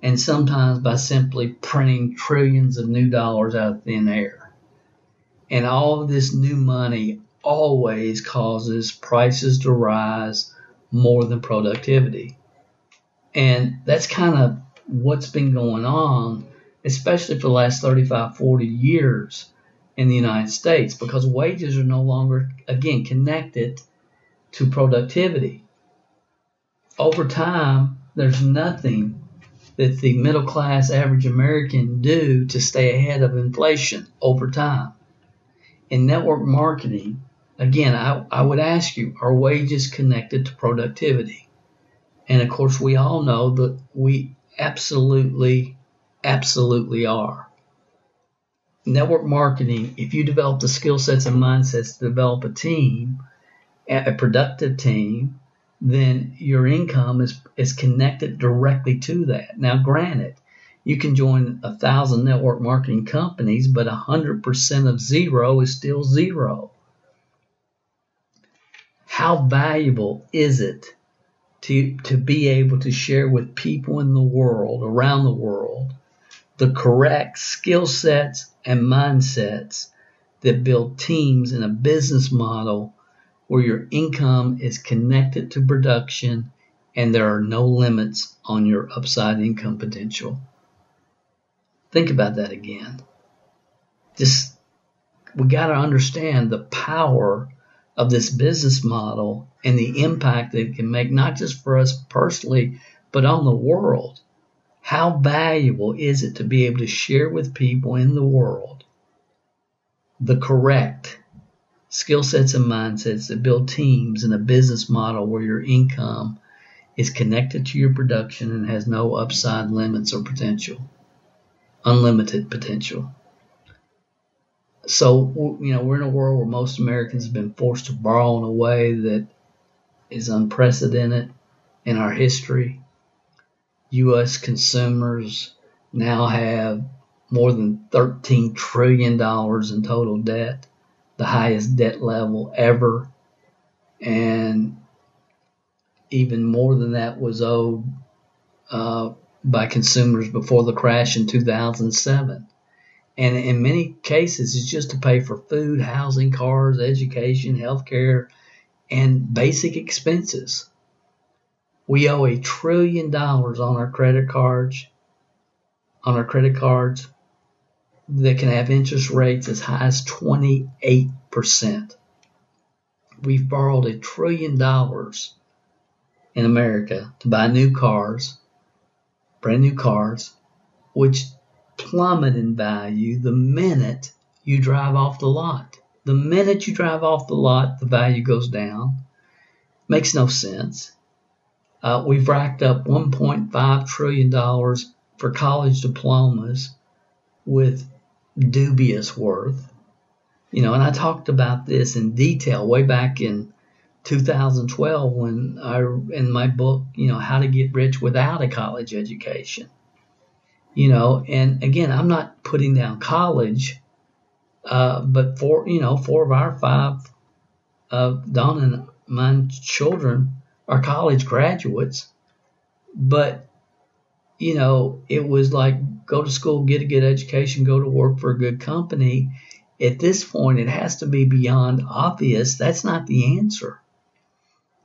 and sometimes by simply printing trillions of new dollars out of thin air. And all of this new money always causes prices to rise more than productivity. And that's kind of what's been going on, especially for the last 35, 40 years in the United States, because wages are no longer, again, connected to productivity. Over time, there's nothing that the middle class average American do to stay ahead of inflation over time. In network marketing, again, I, I would ask you, are wages connected to productivity? And of course, we all know that we absolutely, absolutely are. Network marketing, if you develop the skill sets and mindsets to develop a team, a productive team, then your income is, is connected directly to that. Now, granted, you can join a thousand network marketing companies, but 100% of zero is still zero. How valuable is it to, to be able to share with people in the world, around the world, the correct skill sets and mindsets that build teams in a business model where your income is connected to production and there are no limits on your upside income potential. Think about that again. Just, we got to understand the power of this business model and the impact that it can make, not just for us personally, but on the world. How valuable is it to be able to share with people in the world the correct skill sets and mindsets that build teams and a business model where your income is connected to your production and has no upside limits or potential, unlimited potential. So, you know, we're in a world where most Americans have been forced to borrow in a way that is unprecedented in our history. U.S. consumers now have more than $13 trillion in total debt, the highest debt level ever. And even more than that was owed uh, by consumers before the crash in 2007. And in many cases, it's just to pay for food, housing, cars, education, healthcare, and basic expenses. We owe a trillion dollars on our credit cards, on our credit cards that can have interest rates as high as 28%. We've borrowed a trillion dollars in America to buy new cars, brand new cars, which plummet in value the minute you drive off the lot. The minute you drive off the lot, the value goes down. Makes no sense. Uh, we've racked up $1.5 trillion for college diplomas with dubious worth. You know, and I talked about this in detail way back in 2012 when I, in my book, you know, How to Get Rich Without a College Education you know, and again, I'm not putting down college, uh, but four, you know, four of our five, uh, Don and my children are college graduates, but you know, it was like go to school, get a good education, go to work for a good company. At this point, it has to be beyond obvious. That's not the answer.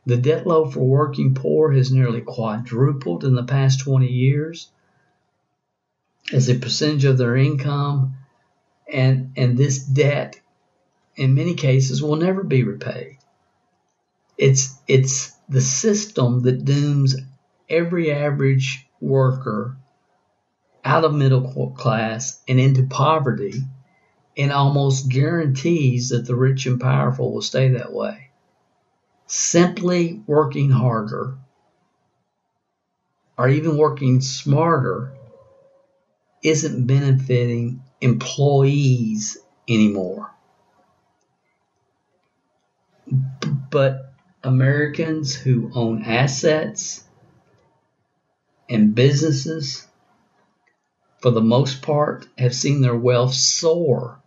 The debt load for working poor has nearly quadrupled in the past 20 years as a percentage of their income, and and this debt, in many cases, will never be repaid. It's it's the system that dooms every average worker out of middle class and into poverty and almost guarantees that the rich and powerful will stay that way. Simply working harder or even working smarter isn't benefiting employees anymore. But Americans who own assets and businesses, for the most part, have seen their wealth soar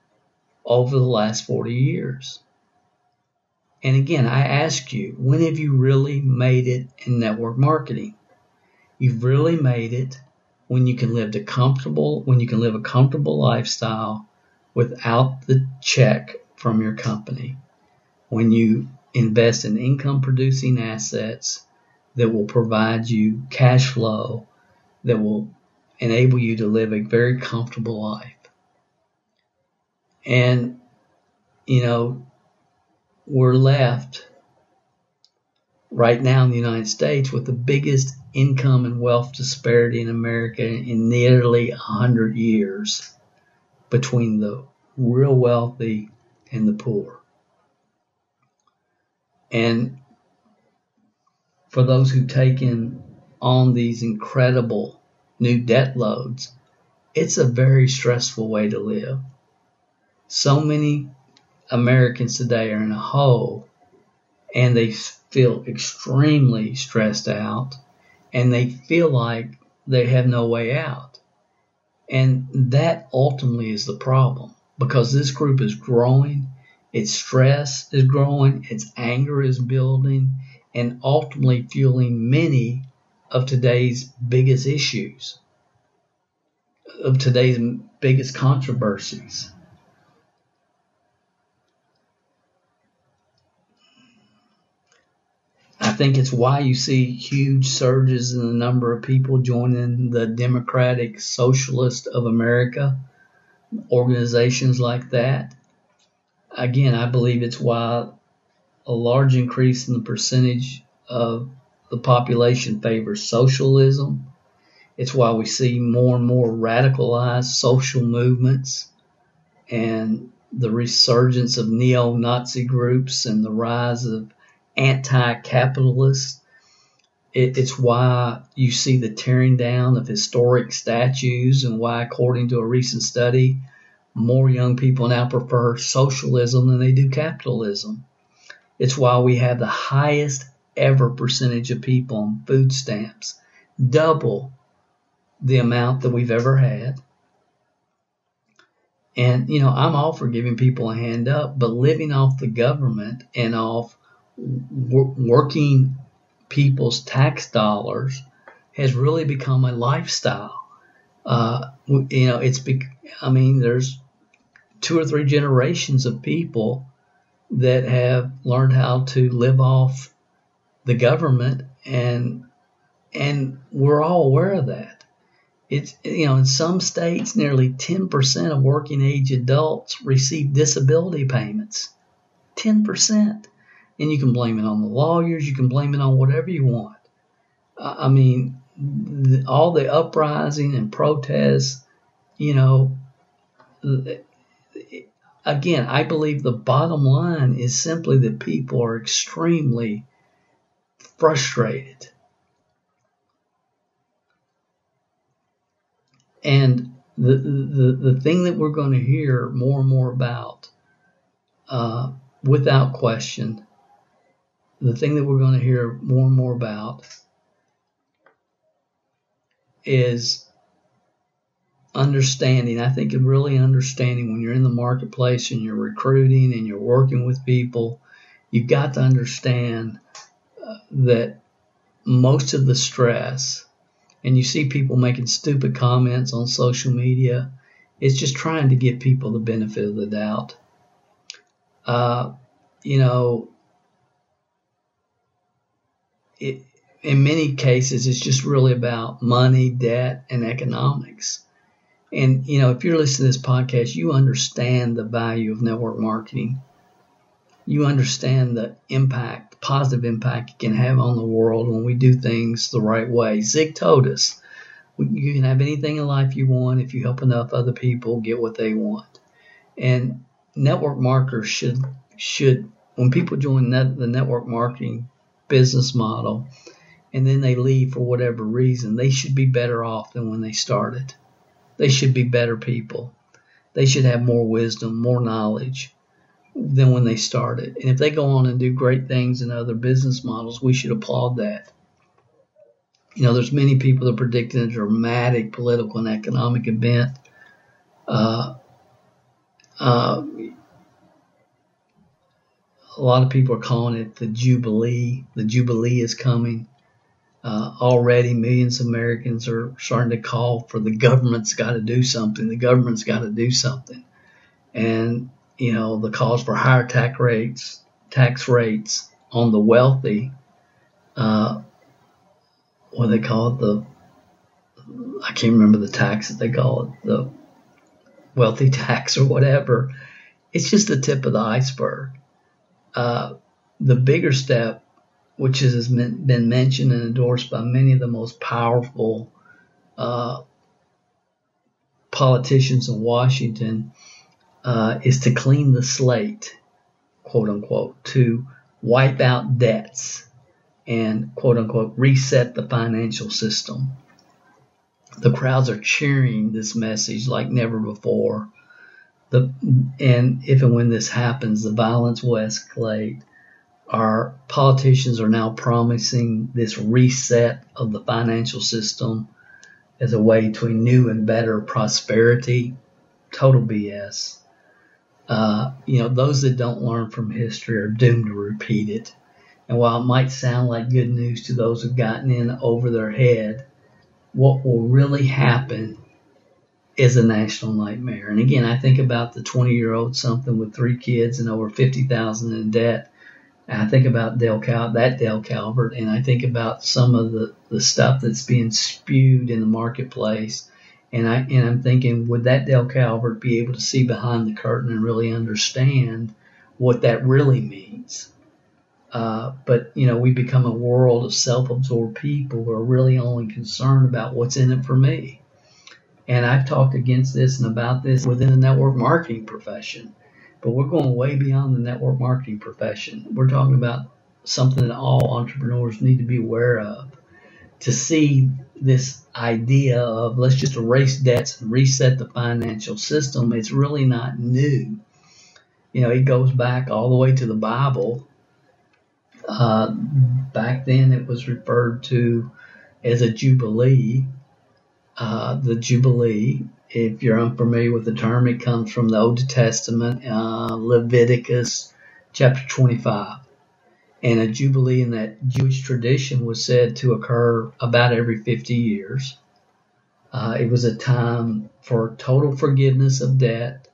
over the last 40 years. And again, I ask you, when have you really made it in network marketing? You've really made it when you can live a comfortable when you can live a comfortable lifestyle without the check from your company when you invest in income producing assets that will provide you cash flow that will enable you to live a very comfortable life and you know we're left right now in the United States with the biggest income and wealth disparity in America in nearly 100 years between the real wealthy and the poor. And for those who take in on these incredible new debt loads, it's a very stressful way to live. So many Americans today are in a hole and they feel extremely stressed out and they feel like they have no way out. And that ultimately is the problem because this group is growing, its stress is growing, its anger is building, and ultimately fueling many of today's biggest issues, of today's biggest controversies. I think it's why you see huge surges in the number of people joining the Democratic Socialist of America, organizations like that. Again, I believe it's why a large increase in the percentage of the population favors socialism. It's why we see more and more radicalized social movements and the resurgence of neo Nazi groups and the rise of anti capitalists. It, it's why you see the tearing down of historic statues, and why, according to a recent study, more young people now prefer socialism than they do capitalism. It's why we have the highest ever percentage of people on food stamps, double the amount that we've ever had. And, you know, I'm all for giving people a hand up, but living off the government and off working people's tax dollars has really become a lifestyle. Uh, you know, it's, be, I mean, there's two or three generations of people that have learned how to live off the government and and we're all aware of that. It's you know in some states nearly 10% of working age adults receive disability payments. 10%. And you can blame it on the lawyers, you can blame it on whatever you want. I mean, all the uprising and protests, you know, again, I believe the bottom line is simply that people are extremely frustrated. And the, the, the thing that we're going to hear more and more about, uh, without question, the thing that we're going to hear more and more about is understanding. I think really understanding when you're in the marketplace and you're recruiting and you're working with people, you've got to understand that most of the stress, and you see people making stupid comments on social media, it's just trying to give people the benefit of the doubt. Uh, you know, it, in many cases, it's just really about money, debt, and economics. And, you know, if you're listening to this podcast, you understand the value of network marketing. You understand the impact, positive impact it can have on the world when we do things the right way. Zig told us you can have anything in life you want if you help enough other people get what they want. And network marketers should, should when people join net, the network marketing business model and then they leave for whatever reason, they should be better off than when they started they should be better people. They should have more wisdom, more knowledge than when they started. And if they go on and do great things in other business models, we should applaud that. You know, there's many people that are predicting a dramatic political and economic event. Uh, uh, a lot of people are calling it the Jubilee. The Jubilee is coming. Uh, already, millions of Americans are starting to call for the government's got to do something. The government's got to do something, and you know the calls for higher tax rates, tax rates on the wealthy. Uh, what they call it? The I can't remember the tax that they call it, the wealthy tax or whatever. It's just the tip of the iceberg. Uh, the bigger step which has been mentioned and endorsed by many of the most powerful uh, politicians in Washington, uh, is to clean the slate, quote unquote, to wipe out debts and quote unquote reset the financial system. The crowds are cheering this message like never before. The, and if and when this happens, the violence will escalate our politicians are now promising this reset of the financial system as a way to a new and better prosperity. Total BS. Uh, you know, those that don't learn from history are doomed to repeat it. And while it might sound like good news to those who've gotten in over their head, what will really happen is a national nightmare. And again, I think about the 20 year old something with three kids and over 50,000 in debt and I think about Dale Cal, that Dale Calvert, and I think about some of the, the stuff that's being spewed in the marketplace. And I and I'm thinking, would that Dale Calvert be able to see behind the curtain and really understand what that really means? Uh, but you know, we become a world of self-absorbed people who are really only concerned about what's in it for me. And I've talked against this and about this within the network marketing profession But we're going way beyond the network marketing profession. We're talking about something that all entrepreneurs need to be aware of. To see this idea of let's just erase debts and reset the financial system, it's really not new. You know, it goes back all the way to the Bible. Uh, back then, it was referred to as a jubilee. Uh, the jubilee, if you're unfamiliar with the term, it comes from the Old Testament, uh, Leviticus chapter 25 and a jubilee in that Jewish tradition was said to occur about every 50 years. Uh, it was a time for total forgiveness of debt,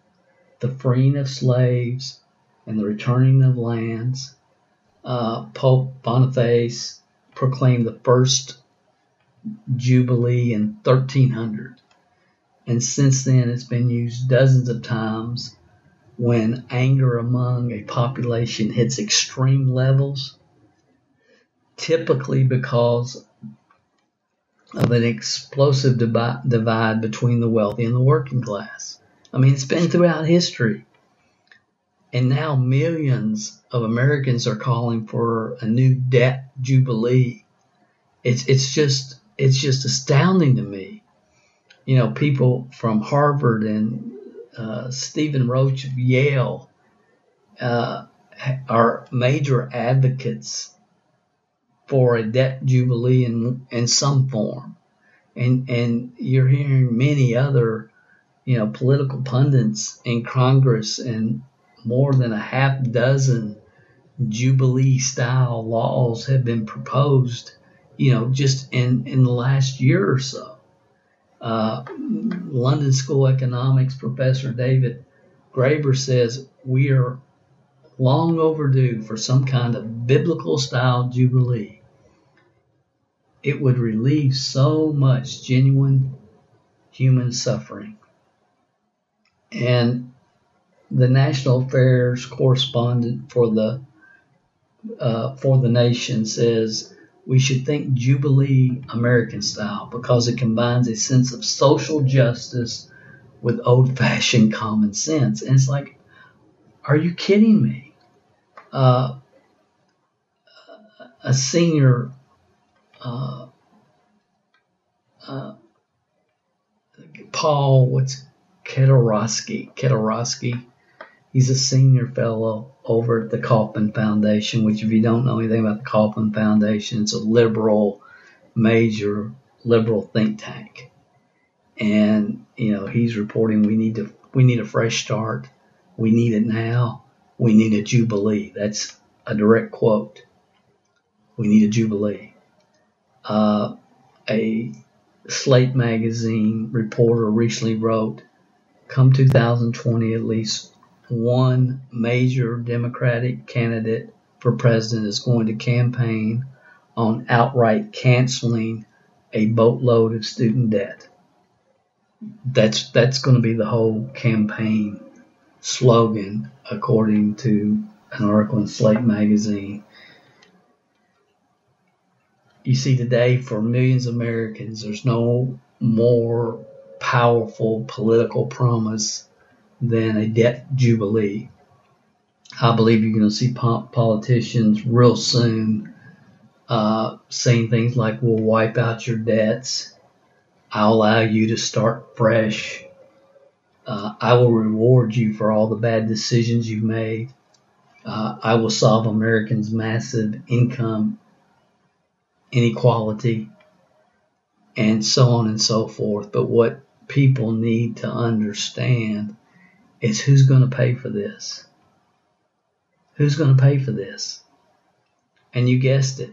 the freeing of slaves, and the returning of lands. Uh, Pope Boniface proclaimed the first jubilee in 1300, and since then it's been used dozens of times when anger among a population hits extreme levels, typically because of an explosive divide between the wealthy and the working class. I mean, it's been throughout history. And now millions of Americans are calling for a new debt jubilee. It's it's just it's just astounding to me. You know, people from Harvard and uh, Stephen Roach of Yale uh, are major advocates for a debt jubilee in in some form, and and you're hearing many other, you know, political pundits in Congress and more than a half dozen jubilee style laws have been proposed, you know, just in in the last year or so. Uh, London School Economics professor David Graeber says we are long overdue for some kind of biblical style jubilee. It would relieve so much genuine human suffering. And the national affairs correspondent for the uh, for the nation says we should think Jubilee American style because it combines a sense of social justice with old fashioned common sense. And it's like, are you kidding me? Uh, a senior uh, uh, Paul, what's Kedorowski? Kedorowski. He's a senior fellow over at the Kauffman Foundation, which, if you don't know anything about the Kauffman Foundation, it's a liberal, major liberal think tank. And you know, he's reporting we need to we need a fresh start. We need it now. We need a jubilee. That's a direct quote. We need a jubilee. Uh, a Slate magazine reporter recently wrote, "Come 2020, at least one major Democratic candidate for president is going to campaign on outright canceling a boatload of student debt. That's that's going to be the whole campaign slogan, according to an article in Slate magazine. You see, today for millions of Americans, there's no more powerful political promise than a debt jubilee. I believe you're going to see politicians real soon uh, saying things like, we'll wipe out your debts. I'll allow you to start fresh. Uh, I will reward you for all the bad decisions you've made. Uh, I will solve Americans' massive income inequality and so on and so forth. But what people need to understand is who's going to pay for this? Who's going to pay for this? And you guessed it.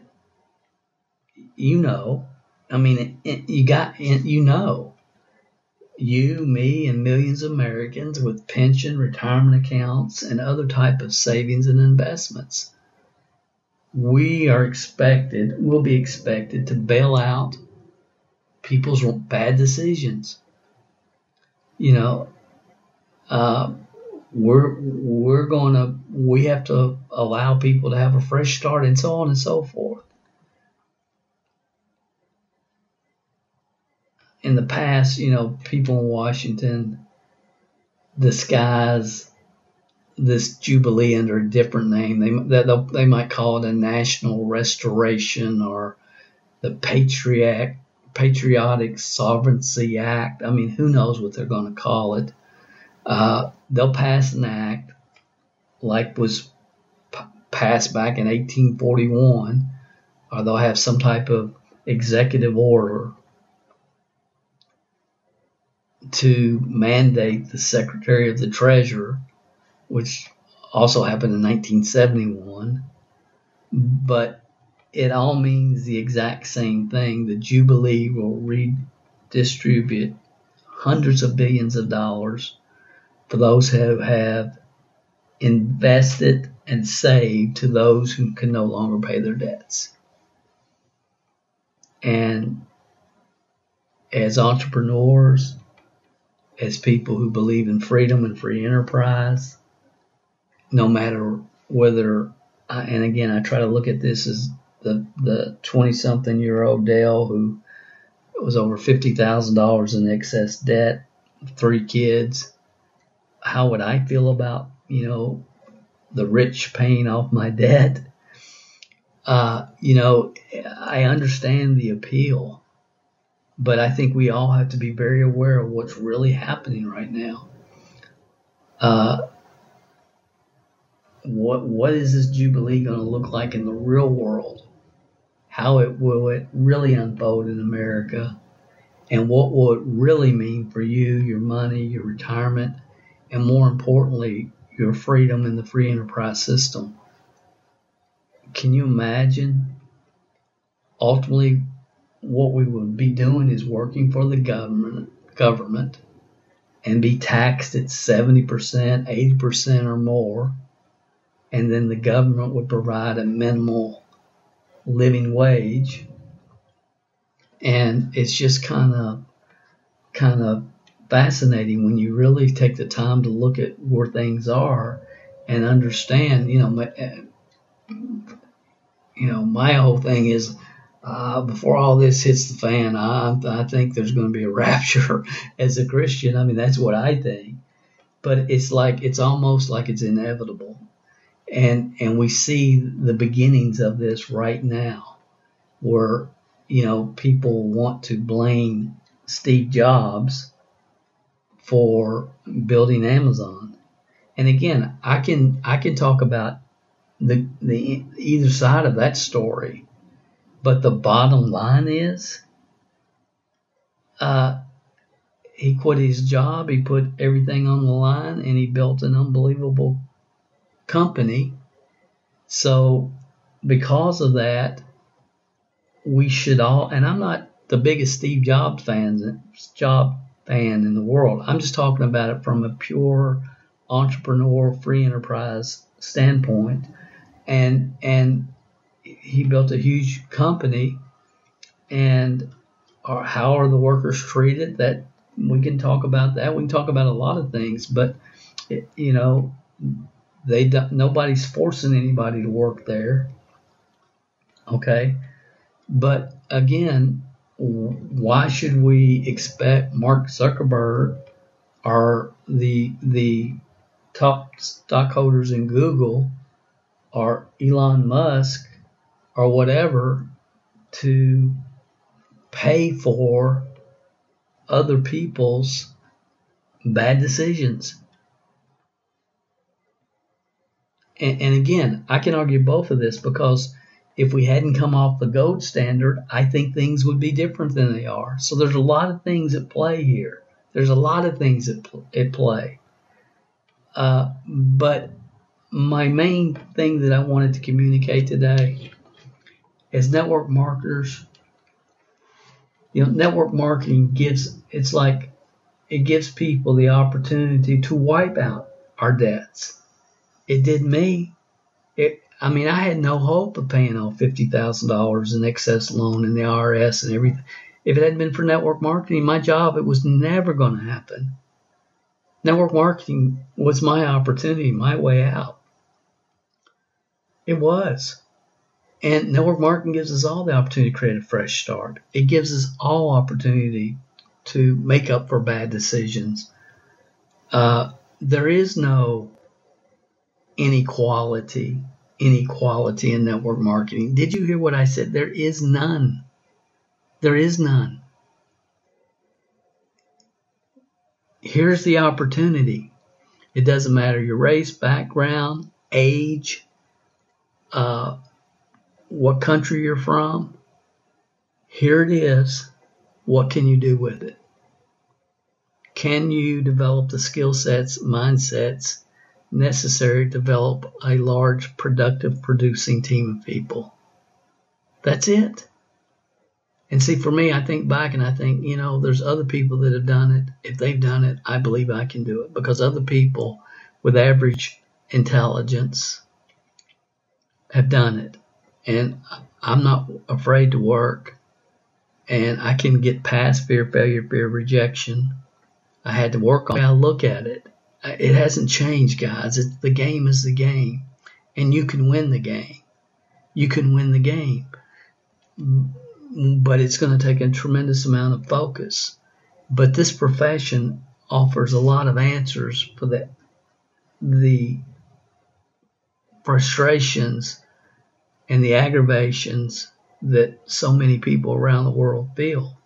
You know. I mean, it, you got, you know. You, me, and millions of Americans with pension, retirement accounts, and other type of savings and investments. We are expected, will be expected to bail out people's bad decisions. You know, uh, we're we're going to we have to allow people to have a fresh start and so on and so forth. In the past, you know, people in Washington disguise this jubilee under a different name. They they, they might call it a national restoration or the Patriot Patriotic Sovereignty Act. I mean, who knows what they're going to call it? Uh, they'll pass an act like was p- passed back in 1841, or they'll have some type of executive order to mandate the Secretary of the Treasurer, which also happened in 1971. But it all means the exact same thing. The Jubilee will redistribute hundreds of billions of dollars for those who have invested and saved to those who can no longer pay their debts. And as entrepreneurs, as people who believe in freedom and free enterprise, no matter whether, and again, I try to look at this as the the 20 something year old Dale who was over $50,000 in excess debt, three kids. How would I feel about, you know, the rich paying off my debt? Uh, you know, I understand the appeal but I think we all have to be very aware of what's really happening right now. Uh, what what is this jubilee going to look like in the real world? How it will it really unfold in America, and what will it really mean for you, your money, your retirement, and more importantly, your freedom in the free enterprise system? Can you imagine? Ultimately, what we would be doing is working for the government government and be taxed at 70%, 80% or more. And then the government would provide a minimal living wage. And it's just kind of kind of fascinating when you really take the time to look at where things are and understand, you know, eh, you know, my whole thing is uh, before all this hits the fan, I, I think there's going to be a rapture as a Christian. I mean, that's what I think. But it's like it's almost like it's inevitable, and and we see the beginnings of this right now, where you know people want to blame Steve Jobs for building Amazon, and again, I can I can talk about the the either side of that story but the bottom line is, uh, he quit his job, he put everything on the line, and he built an unbelievable company. So, because of that, we should all, and I'm not the biggest Steve Jobs fan, job fan in the world. I'm just talking about it from a pure entrepreneur, free enterprise standpoint, and and he built a huge company, and are, how are the workers treated? That we can talk about that. We can talk about a lot of things, but it, you know, they nobody's forcing anybody to work there. Okay, but again, why should we expect Mark Zuckerberg or the the top stockholders in Google or Elon Musk or whatever to pay for other people's bad decisions. And, and, again, I can argue both of this because if we hadn't come off the gold standard, I think things would be different than they are. So there's a lot of things at play here. There's a lot of things at, at play. Uh, but my main thing that I wanted to communicate today as network marketers, you know, network marketing gives it's like it gives people the opportunity to wipe out our debts. It did me. It I mean I had no hope of paying off fifty thousand dollars in excess loan in the IRS and everything. If it hadn't been for network marketing, my job it was never going to happen. Network marketing was my opportunity, my way out. It was. And network marketing gives us all the opportunity to create a fresh start. It gives us all opportunity to make up for bad decisions. Uh, there is no inequality, inequality in network marketing. Did you hear what I said? There is none. There is none. Here's the opportunity. It doesn't matter your race, background, age, uh, what country you're from. Here it is. What can you do with it? Can you develop the skill sets, mindsets necessary to develop a large, productive, producing team of people? That's it. And see, for me, I think back and I think, you know, there's other people that have done it. If they've done it, I believe I can do it because other people with average intelligence have done it. And I'm not afraid to work. And I can get past fear, failure, fear, rejection. I had to work on it. I look at it. It hasn't changed, guys. The game is the game. And you can win the game. You can win the game but it's going to take a tremendous amount of focus. But this profession offers a lot of answers for the the frustrations and the aggravations that so many people around the world feel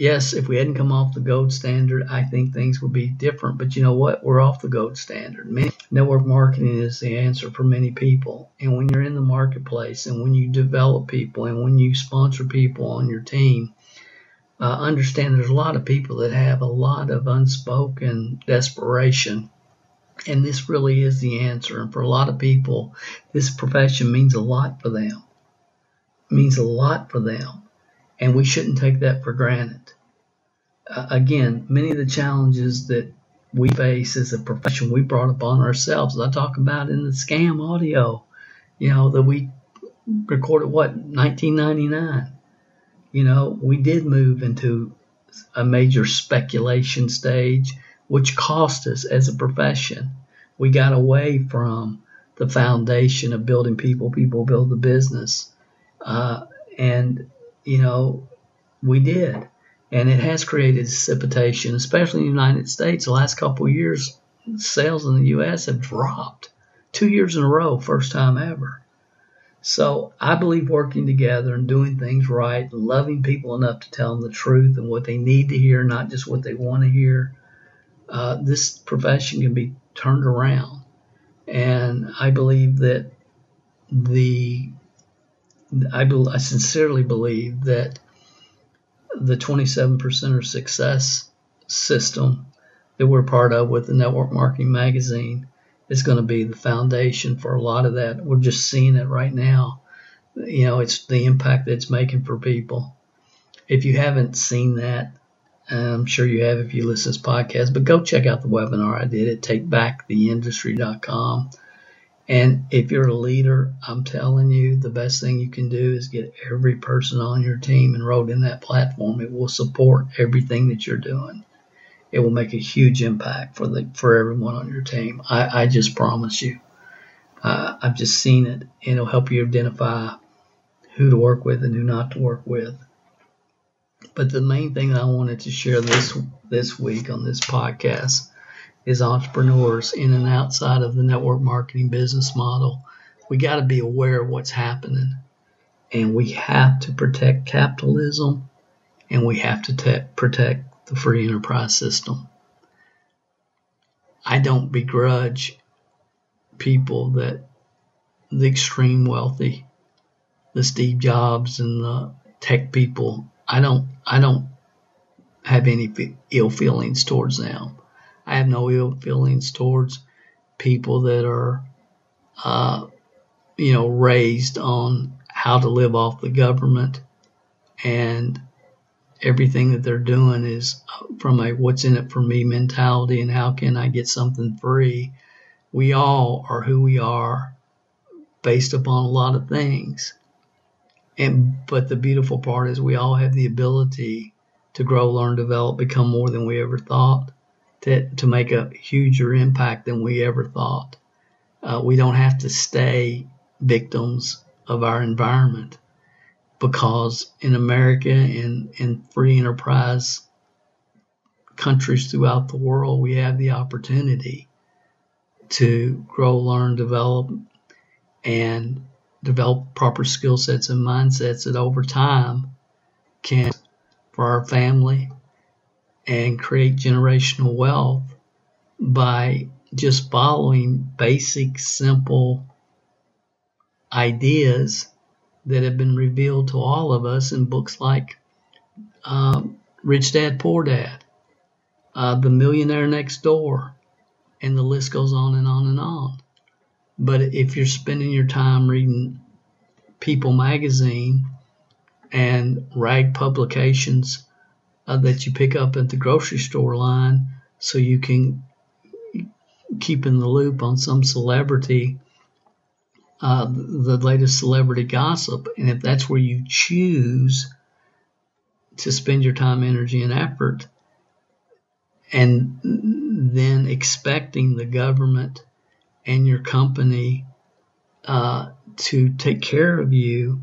yes, if we hadn't come off the gold standard, I think things would be different. But you know what? We're off the gold standard. Many, network marketing is the answer for many people. And when you're in the marketplace and when you develop people and when you sponsor people on your team, uh, understand there's a lot of people that have a lot of unspoken desperation. And this really is the answer. And for a lot of people, this profession means a lot for them. It means a lot for them and we shouldn't take that for granted. Uh, again, many of the challenges that we face as a profession we brought upon ourselves. I talk about in the scam audio, you know, that we recorded what 1999. You know, we did move into a major speculation stage, which cost us as a profession. We got away from the foundation of building people, people build the business. Uh, and you know, we did. And it has created precipitation, especially in the United States. The last couple of years, sales in the U.S. have dropped two years in a row, first time ever. So I believe working together and doing things right, loving people enough to tell them the truth and what they need to hear, not just what they want to hear, uh, this profession can be turned around. And I believe that the I, be, I sincerely believe that the 27% success system that we're part of with the Network Marketing Magazine is going to be the foundation for a lot of that. We're just seeing it right now. You know, it's the impact that it's making for people. If you haven't seen that, I'm sure you have if you listen to this podcast, but go check out the webinar I did at takebacktheindustry.com. And if you're a leader, I'm telling you, the best thing you can do is get every person on your team enrolled in that platform. It will support everything that you're doing. It will make a huge impact for the for everyone on your team. I, I just promise you. Uh, I've just seen it. and It'll help you identify who to work with and who not to work with. But the main thing I wanted to share this this week on this podcast as entrepreneurs in and outside of the network marketing business model, we got to be aware of what's happening. And we have to protect capitalism and we have to te- protect the free enterprise system. I don't begrudge people that the extreme wealthy, the Steve Jobs and the tech people, I don't, I don't have any ill feelings towards them. I have no ill feelings towards people that are, uh, you know, raised on how to live off the government and everything that they're doing is from a what's in it for me mentality and how can I get something free. We all are who we are based upon a lot of things. And but the beautiful part is we all have the ability to grow, learn, develop, become more than we ever thought to, to make a huger impact than we ever thought. Uh, we don't have to stay victims of our environment because in America and in free enterprise countries throughout the world, we have the opportunity to grow, learn, develop, and develop proper skill sets and mindsets that over time can for our family and create generational wealth by just following basic, simple ideas that have been revealed to all of us in books like um, Rich Dad Poor Dad, uh, The Millionaire Next Door, and the list goes on and on and on. But if you're spending your time reading People magazine and rag publications uh, that you pick up at the grocery store line so you can keep in the loop on some celebrity, uh, the latest celebrity gossip. And if that's where you choose to spend your time, energy, and effort, and then expecting the government and your company uh, to take care of you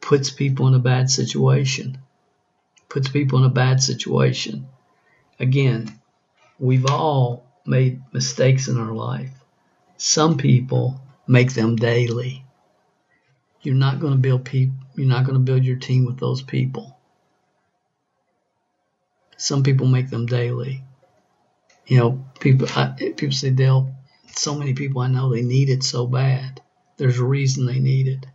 puts people in a bad situation. Puts people in a bad situation. Again, we've all made mistakes in our life. Some people make them daily. You're not going to build people. You're not going to build your team with those people. Some people make them daily. You know, people I, people say they'll. So many people I know they need it so bad. There's a reason they need it.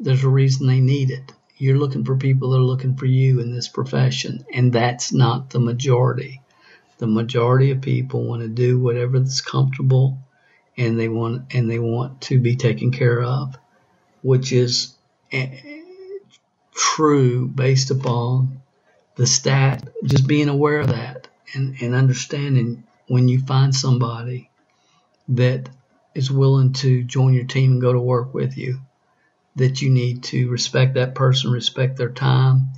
There's a reason they need it. You're looking for people that are looking for you in this profession, and that's not the majority. The majority of people want to do whatever that's comfortable, and they want and they want to be taken care of, which is eh, true based upon the stat. Just being aware of that and, and understanding when you find somebody that is willing to join your team and go to work with you, that you need to respect that person, respect their time,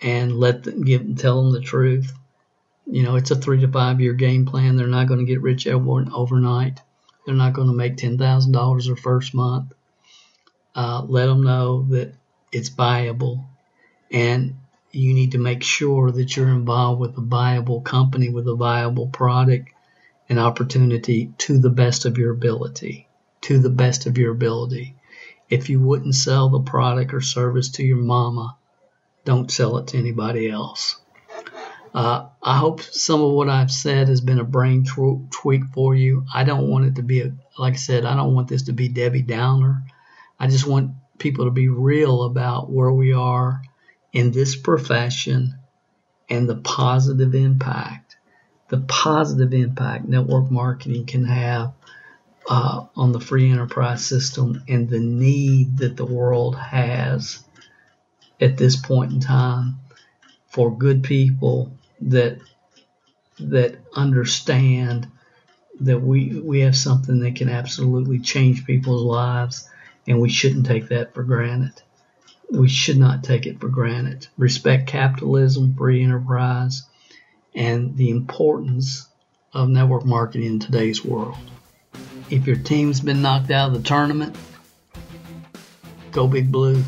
and let them give tell them the truth. You know, it's a three to five year game plan. They're not going to get rich overnight. They're not going to make ten thousand dollars their first month. Uh, let them know that it's viable, and you need to make sure that you're involved with a viable company with a viable product and opportunity to the best of your ability. To the best of your ability. If you wouldn't sell the product or service to your mama, don't sell it to anybody else. Uh, I hope some of what I've said has been a brain tw- tweak for you. I don't want it to be, a, like I said, I don't want this to be Debbie Downer. I just want people to be real about where we are in this profession and the positive impact, the positive impact network marketing can have uh, on the free enterprise system and the need that the world has at this point in time for good people that that understand that we we have something that can absolutely change people's lives and we shouldn't take that for granted we should not take it for granted. Respect capitalism, free enterprise, and the importance of network marketing in today's world. If your team's been knocked out of the tournament, go Big Blue.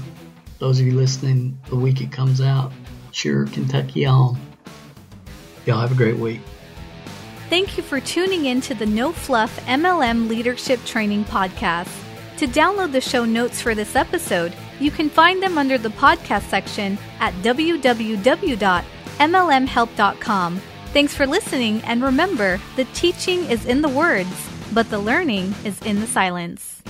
Those of you listening the week it comes out, cheer Kentucky on. Y'all have a great week. Thank you for tuning in to the No Fluff MLM Leadership Training Podcast. To download the show notes for this episode, you can find them under the podcast section at www.mlmhelp.com. Thanks for listening, and remember the teaching is in the words, but the learning is in the silence.